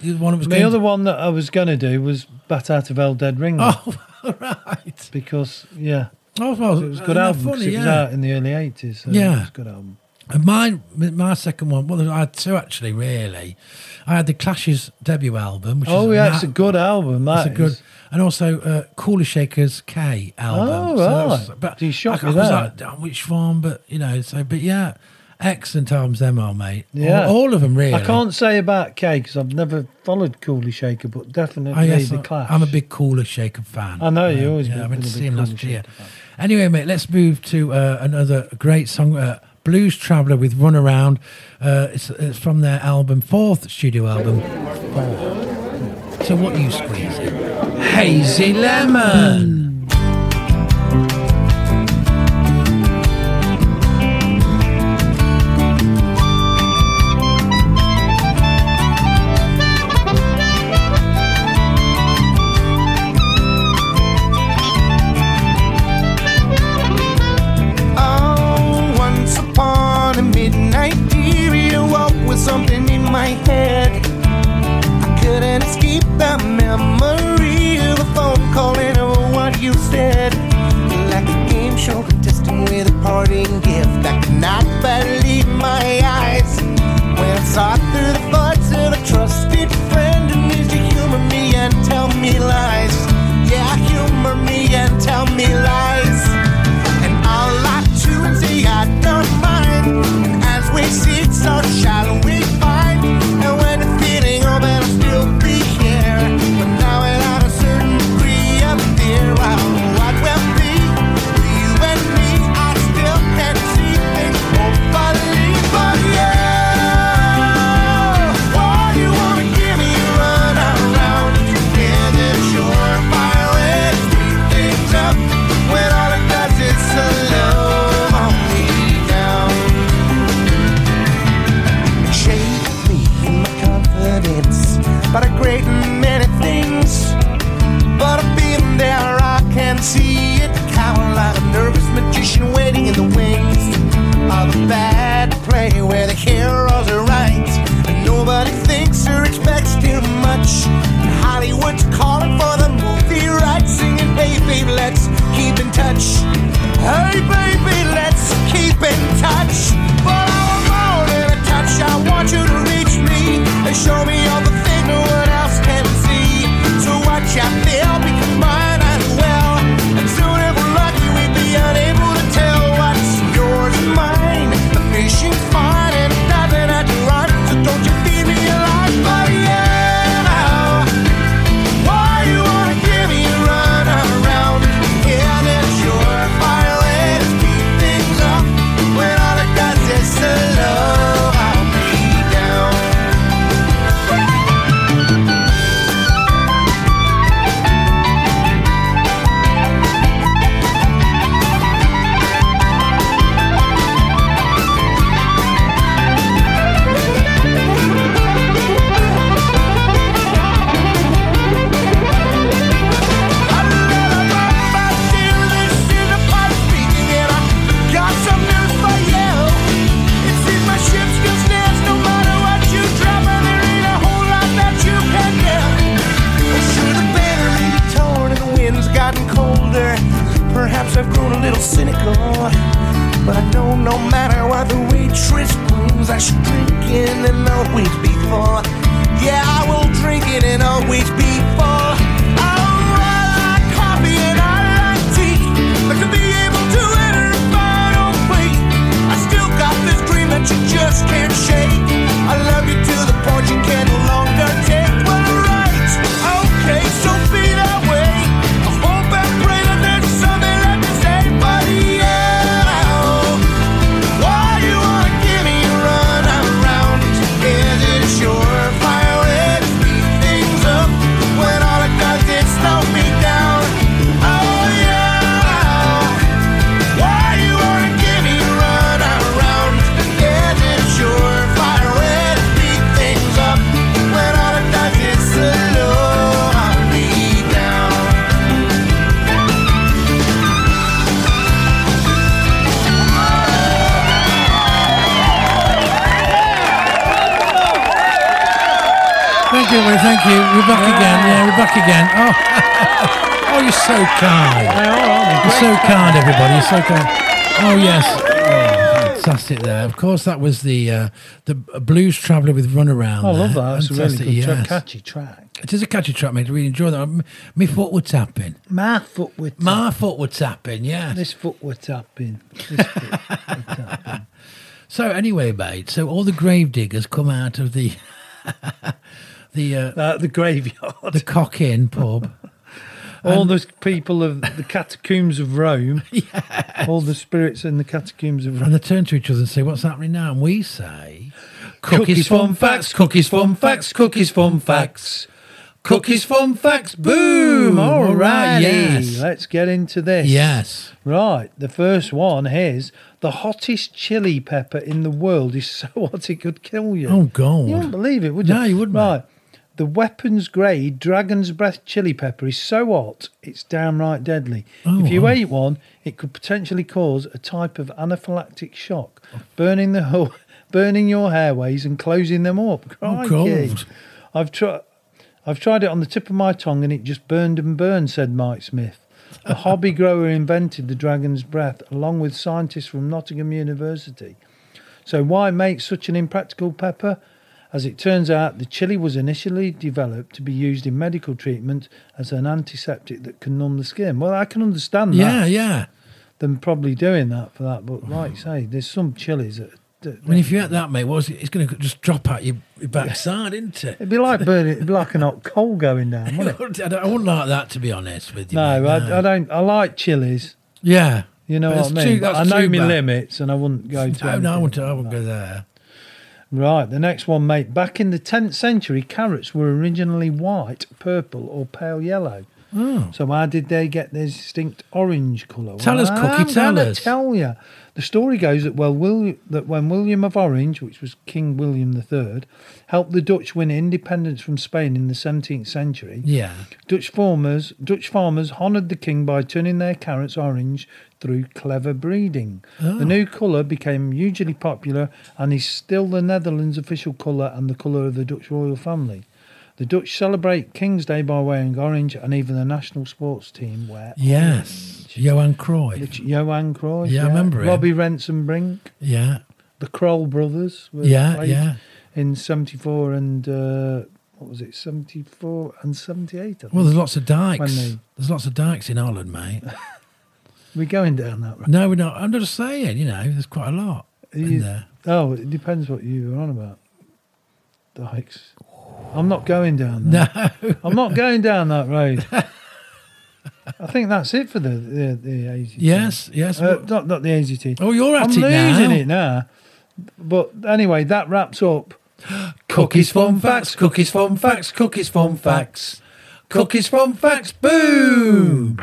the one that was The other one that I was going to do was Bat Out of Hell Dead Ringer. Oh, right. Because, yeah. Oh, well, it was a good album. funny, it was out in the early 80s. So Yeah. It was a good album. And mine, my second one. Well, I had two actually. Really, I had the Clash's debut album. Which Oh, is yeah, it's a good album. That's a good, is. and also uh, Kula Shaker's K album. Oh, that was- right. but You shocked I, me I was there. like, "Oh, which one? But you know, so but yeah, excellent albums them are, mate. Yeah. all, all of them really. I can't say about K because I've never followed Kula Shaker, but definitely Oh, yes, the Clash. I'm a big Kula Shaker fan. I know, you always Yeah, been- I went to see him last year. Fan. Anyway, mate, let's move to uh, another great song, uh, Blues Traveler with Run Around. Uh, it's, it's from their album, fourth studio album. Four. So what are you squeezing? Hazy Lemon. Tell me lies. cynical. But I know no matter what the waitress brings, I should drink it and always be full. Yeah, I will drink it and always be full. Oh, I like coffee and I like tea. But to be able to enter final free, I still got this dream that you just can't shake. I love you to the point you can no longer take. Well, right, okay, so be We're back again. Yeah, we're back again. Oh, oh, you're so kind. They are, aren't they? You're so kind, everybody. You're so kind. Oh yes. Oh, fantastic there. Of course, that was the uh, the Blues Traveler with Runaround. I love that. It's a really good track, yes. catchy track. It is a catchy track, mate. I really enjoy that. My foot were tapping. My foot were My foot were tapping. Yeah. This foot were tapping. This foot were tapping. So anyway, mate. So all the grave diggers come out of the the uh, Uh, the graveyard. the Cock Inn pub. All And- the people of the catacombs of Rome. All the spirits in the catacombs of And Rome. they turn to each other and say, "What's happening now?" And we say, "Cookies, fun facts. Cookies, fun facts. Cookies, fun facts. Cookies, fun facts. Boom! All right, yes, Let's get into this. yes. Right. The first one is the hottest chili pepper in the world is so hot it could kill you. Oh God! You wouldn't believe it, would you? No, you wouldn't. Right. The weapons grade dragon's breath chili pepper is so hot it's downright deadly. Oh, if you oh, wow. ate one, it could potentially cause a type of anaphylactic shock, burning the whole, burning your airways and closing them up. Oh, Crikey. God. I've tried. I've tried it on the tip of my tongue and it just burned and burned, said Mike Smith. A hobby grower invented the dragon's breath along with scientists from Nottingham University. So, why make such an impractical pepper? As it turns out, the chili was initially developed to be used in medical treatment as an antiseptic that can numb the skin. Well, I can understand Yeah, that. yeah. Yeah. Them probably doing that for that, but like you say, there's some chilies that. I mean, if you had that, mate, was it? It's going to just drop out your, your backside, isn't it? it'd be like burning, it'd be like an hot coal going down, wouldn't it? I, don't- I wouldn't like that, to be honest with you. No, mate, I, I don't. I like chilies. Yeah, You know But what I mean? too- I know my bad. limits, and I wouldn't go to. No, no, I wouldn't. I wouldn't go there. Right, the next one, mate. Back in the 10th century, carrots were originally white, purple, or pale yellow. Oh. So how did they get their distinct orange colour? Tell us, Cookie, I'm tell us. Tell you. The story goes that well, William, that when William of Orange, which was King William III, helped the Dutch win independence from Spain in the 17th century, Yeah. Dutch farmers Dutch farmers honoured the king by turning their carrots orange through clever breeding. Oh. The new colour became hugely popular and is still the Netherlands' official colour and the colour of the Dutch royal family. The Dutch celebrate King's Day by wearing orange, and even the national sports team wear Yes. Johan orange. Cruyff. The Ch- Johan Cruyff, Yeah, I remember him. Robbie Rensenbrink, Yeah. the Kroll brothers. were Yeah, yeah. In '74 and uh, what was it? '74 and '78. Well, there's lots of dykes. They- There's lots of dykes in Ireland, mate. We're going down that road. no, we're not. I'm just saying, you know, there's quite a lot in there. Oh, it depends what you were on about. Dykes. I'm not going down there. No. I'm not going down that road. I think that's it for the the, the AZT. Yes, yes. Uh, not not the AZT. Oh, you're at I'm it now. losing it now. But anyway, that wraps up. Cookies, fun facts. Cookies, fun facts. Cookies, fun facts. Cookies, fun facts. Boom.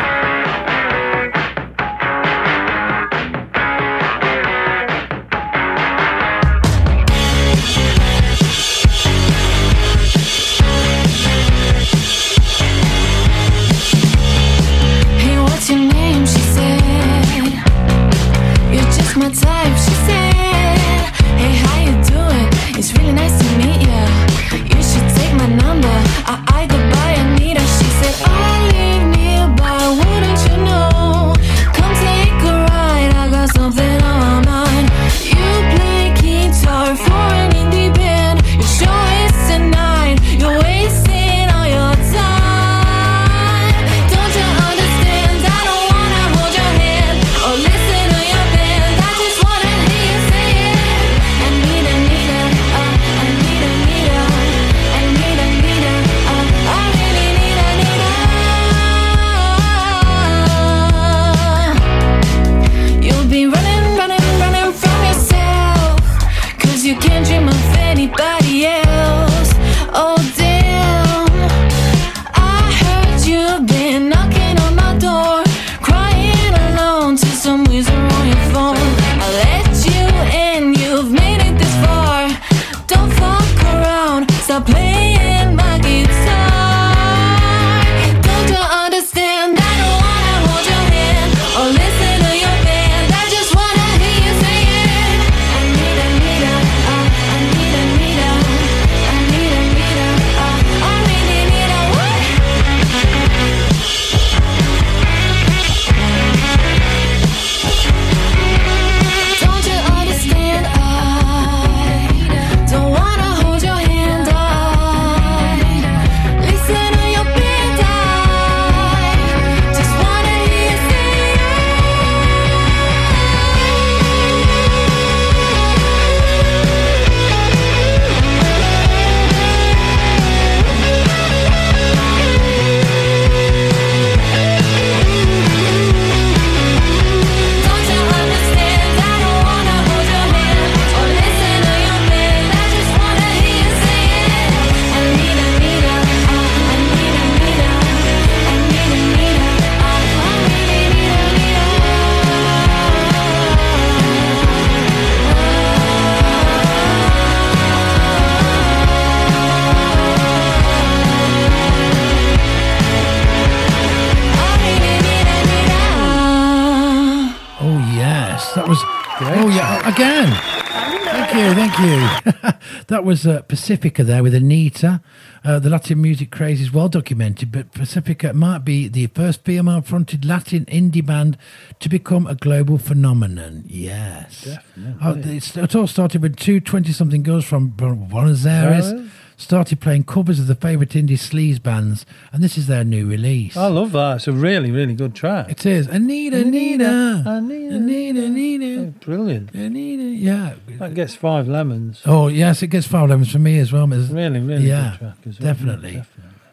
You, that was uh, Pacifica there with Anita. Uh, the Latin music craze is well documented, but Pacifica might be the first female-fronted Latin indie band to become a global phenomenon. Yes, Definitely. Oh, it all started with two 20-something girls from Buenos Aires. Really? Started playing covers of the favourite indie sleaze bands, and this is their new release. I love that. It's a really, really good track. It is Anita, Anita, Anita, Anita, Anita. Oh, brilliant. Anita, yeah. That gets five lemons. Oh yes, it gets five lemons for me as well. It's- Really, really yeah, good track as well. definitely.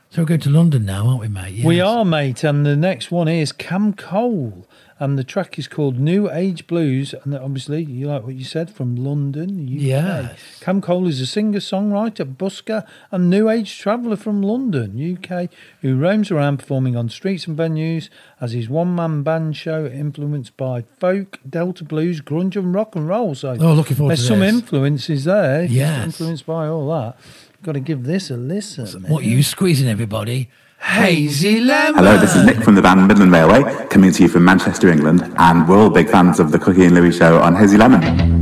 So we're going to London now, aren't we, mate? Yes. We are, mate, and the next one is Cam Cole, and the track is called New Age Blues, and obviously you like what you said from London, UK. Yes. Cam Cole is a singer, songwriter, busker, and New Age traveller from London, UK, who roams around performing on streets and venues as his one-man band show, influenced by folk, Delta blues, grunge, and rock and roll. So, Oh, looking forward there's some influences there. Yes. influenced by all that. Got to give this a listen. What are you squeezing, everybody? Hazy Lemon. Hello, this is Nick from the band Midland Railway, coming to you from Manchester, England, and we're all big fans of the Cookie and Lewie show on Hazy Lemon.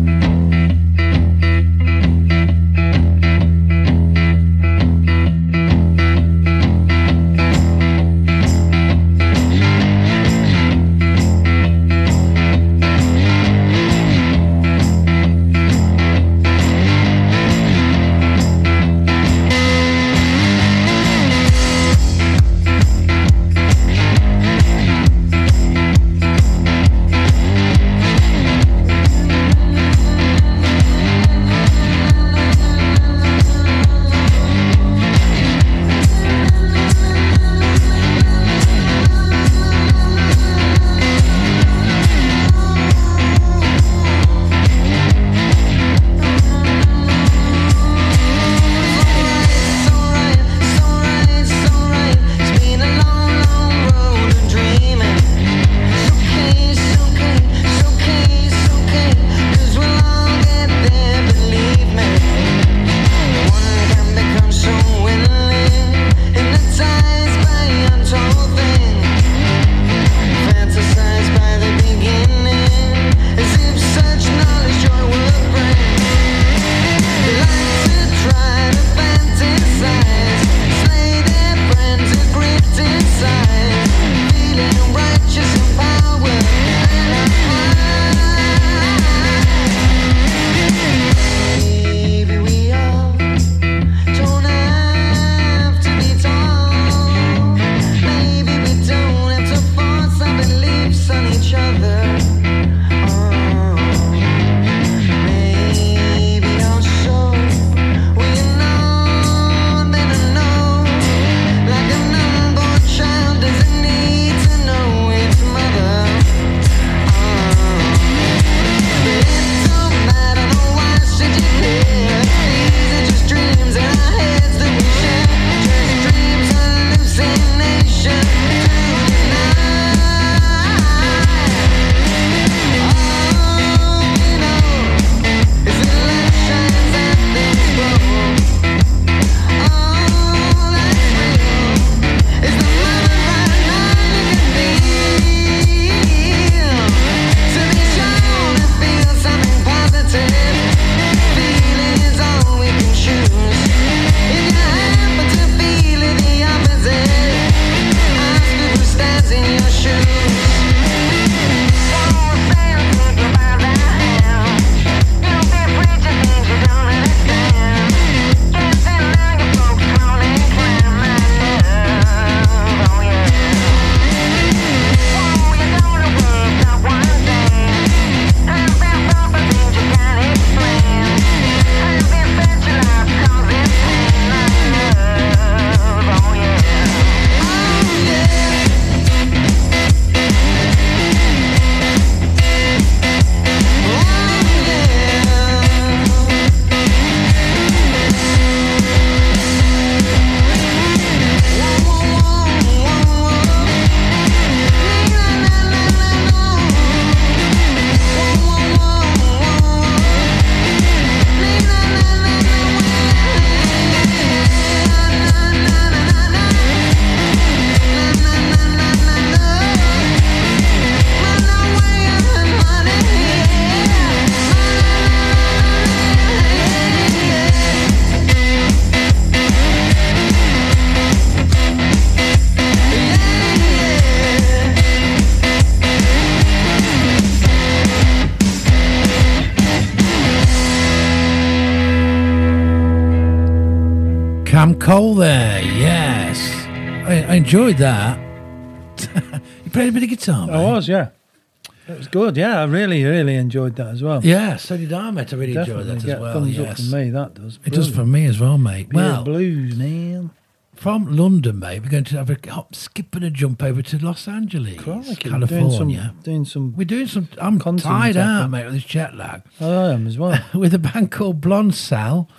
Good. Yeah, I really, really enjoyed that as well. Yeah, so did I, mate. I really Definitely enjoyed that get as well. thumbs up yes. from me. That does. It does for me as well, mate. Beer Well, blues, man. from London, mate, we're going to have a hop, skip and a jump over to Los Angeles, Crikey, California. Doing some, doing some. We're doing some. I'm continents, tired out, mate, with this jet lag. I am as well. with a band called Blonde Sal,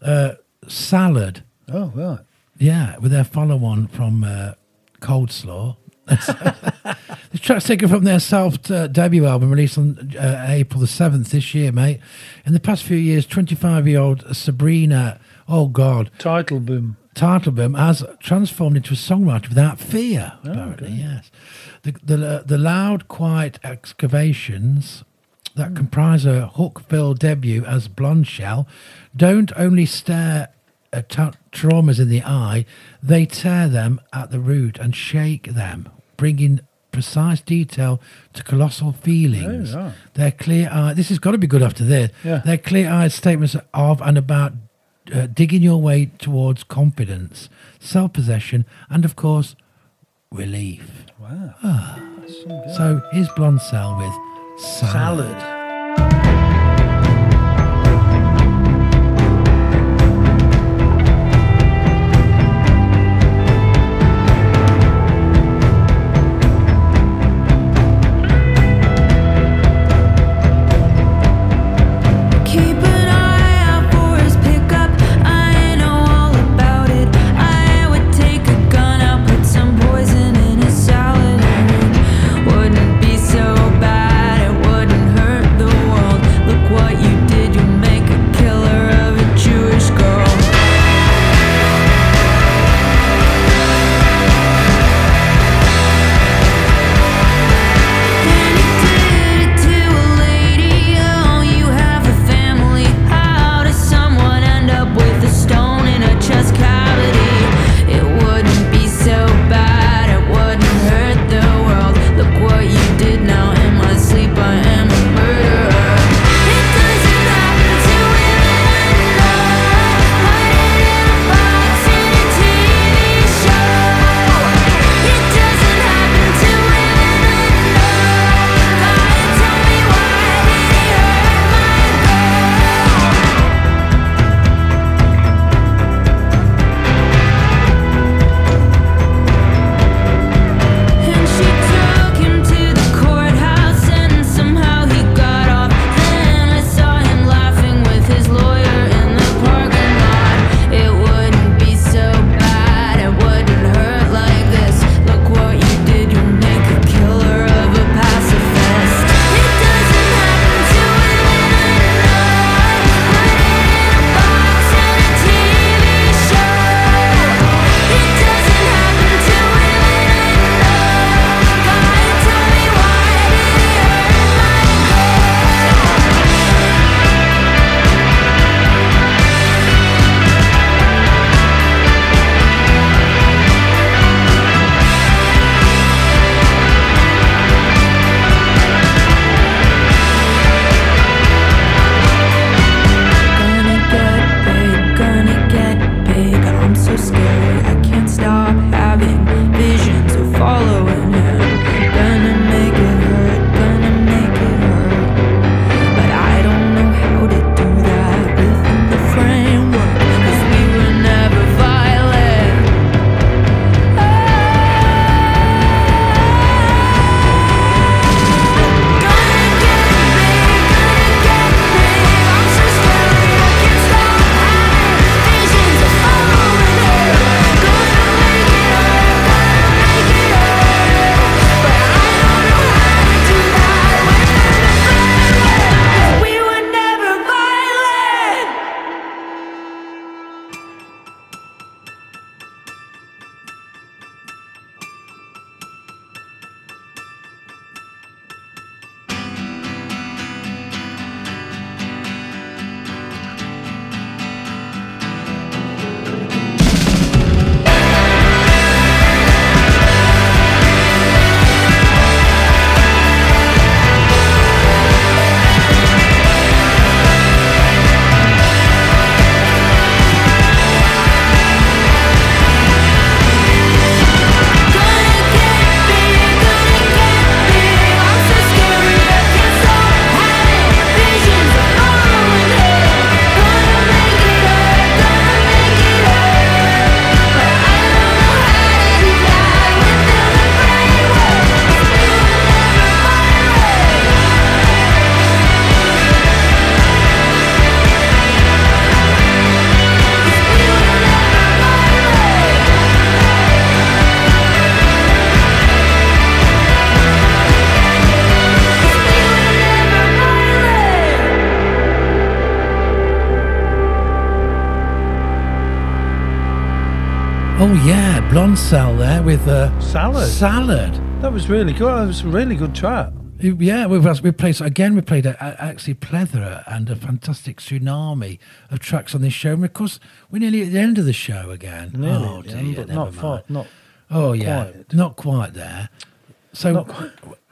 uh, Salad. Oh, right. Yeah, with their follow on from uh, Cold Slaw. The track's taken from their self uh, debut album released on uh, April the 7th this year, mate. In the past few years, 25 year old Sabrina, oh God, Title boom. Teitelbaum has transformed into a songwriter without fear, Oh, apparently, yes. The, the, uh, the loud, quiet excavations that comprise her hook filled debut as Blondshell don't only stare at ta- traumas in the eye, they tear them at the root and shake them, bringing precise detail to colossal feelings. Oh. Their clear eyed, this has got to be good after this. Yeah. Their clear eyed statements of and about uh, digging your way towards confidence, self possession, and of course, relief. Wow. Ah. That's some good. So here's Blondshell with salad. Salad. Really good. That was a really good track. Yeah, we we played again. We played a, a, actually plethora and a fantastic tsunami of tracks on this show. And of course, we're nearly at the end of the show again. Nearly oh dear, end, but not far- not Oh yeah, quite. not quite there. So Not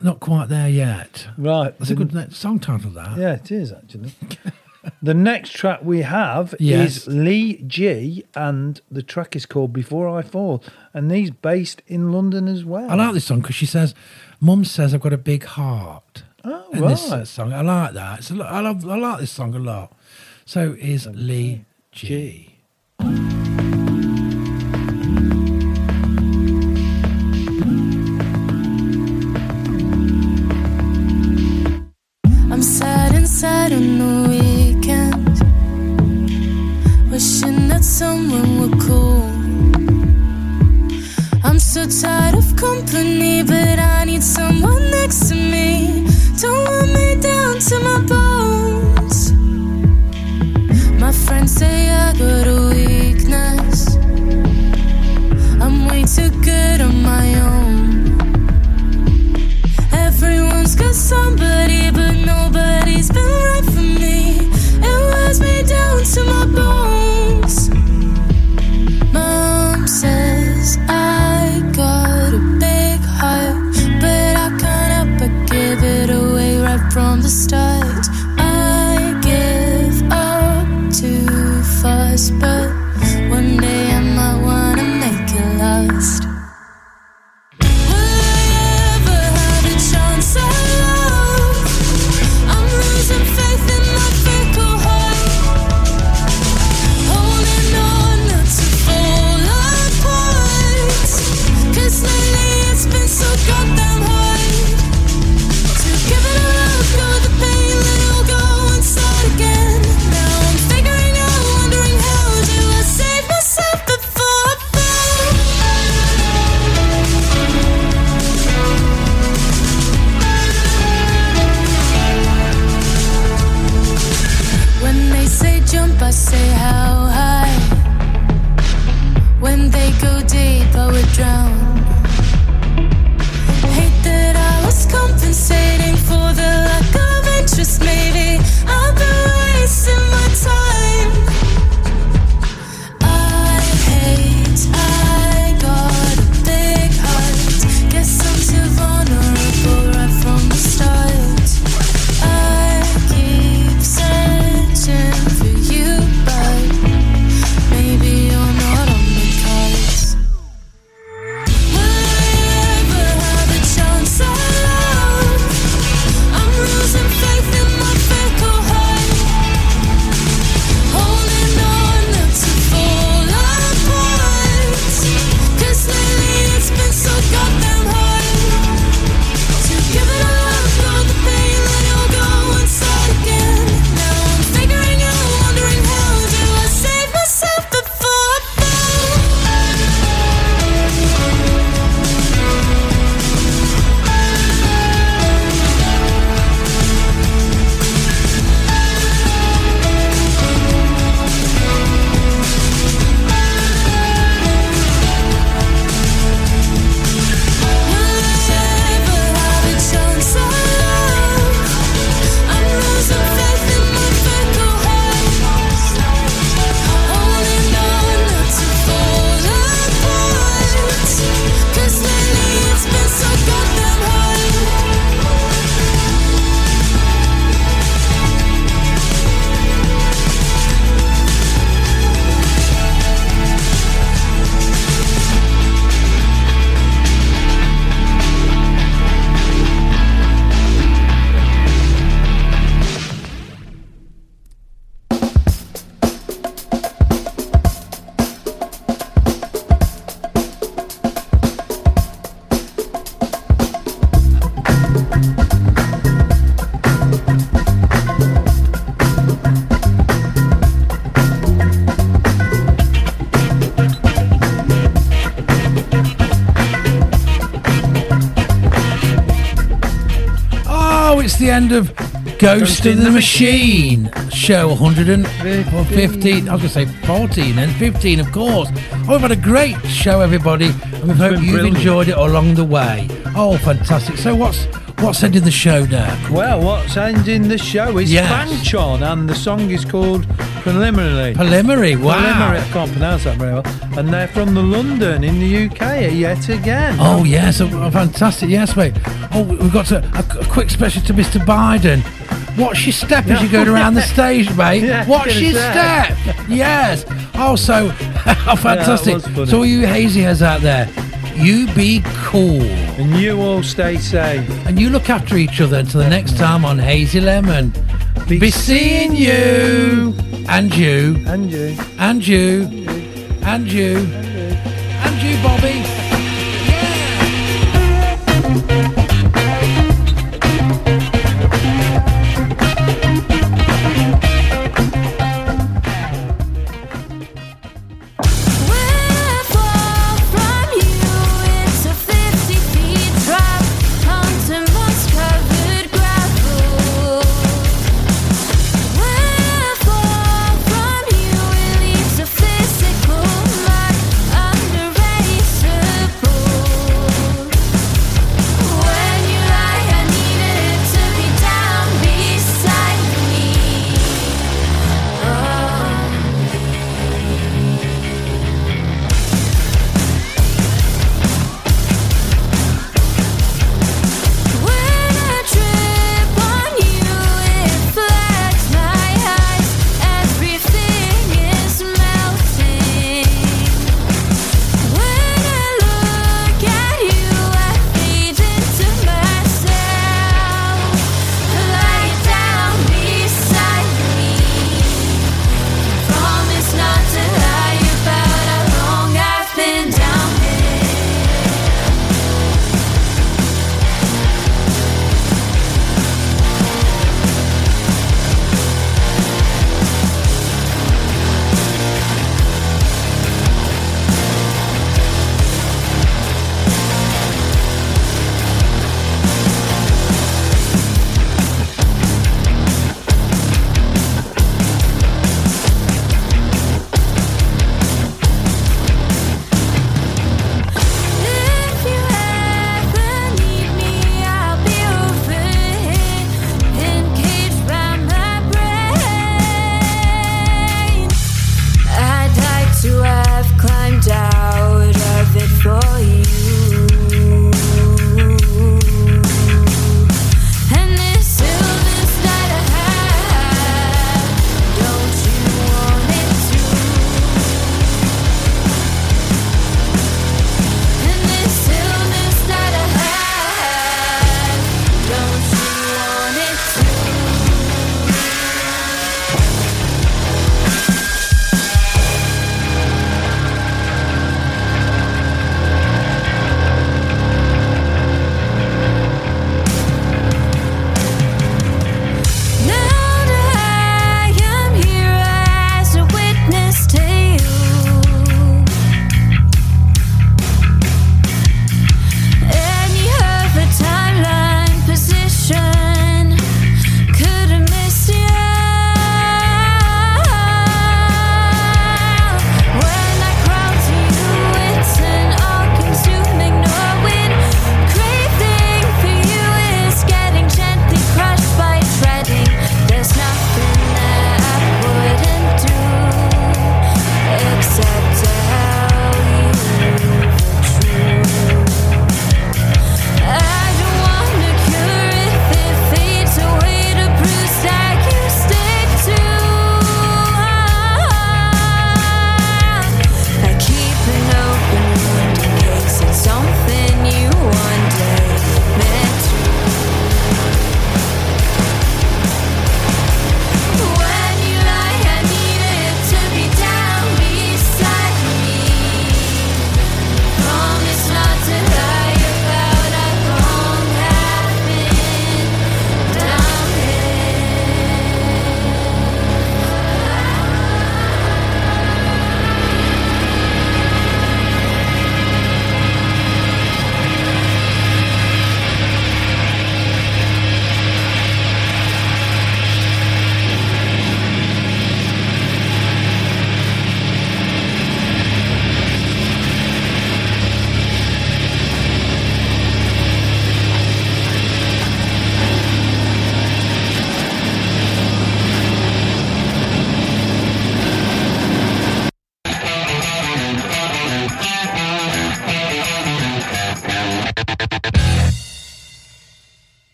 not quite. quite, there yet. Right. That's a good song title. That. Yeah, it is actually. the next track we have Yes. is Lee G, and the track is called Before I Fall, and he's based in London as well. I like this song because she says, "Mum says I've got a big heart." Oh, in this uh, song, I like that. It's a lo- I love. I like this song a lot. So is Lee G. I'm sad inside on someone would call. I'm so tired of company, but I need someone next to me. Don't want me down to my bones. My friends say I got a weakness. I'm way too good on my own. The end of Ghost, in the, Machine, show 115. I was going to say 14 and 15, of course. Oh, we've had a great show, everybody, and we hope you've brilliant. enjoyed it along the way. Oh, fantastic. So, what's what's ending the show now? Well, what's ending the show is Yes. Fanchon, and the song is called Preliminary. Preliminary, wow. Preliminary, I can't pronounce that very well. And they're from the London in the UK yet again. Oh, yes, oh, fantastic. Yes, mate. Oh, we've got a, a, a quick special to Mr. Biden. Watch your step as you go around the stage, mate. Yeah, Watch your say. step. Yes. Oh, so oh, fantastic. so, all you hazy heads out there, you be cool. And you all stay safe. And you look after each other until the next time on Hazy Lemon. Be, seeing you. And you. And you. And you. And you.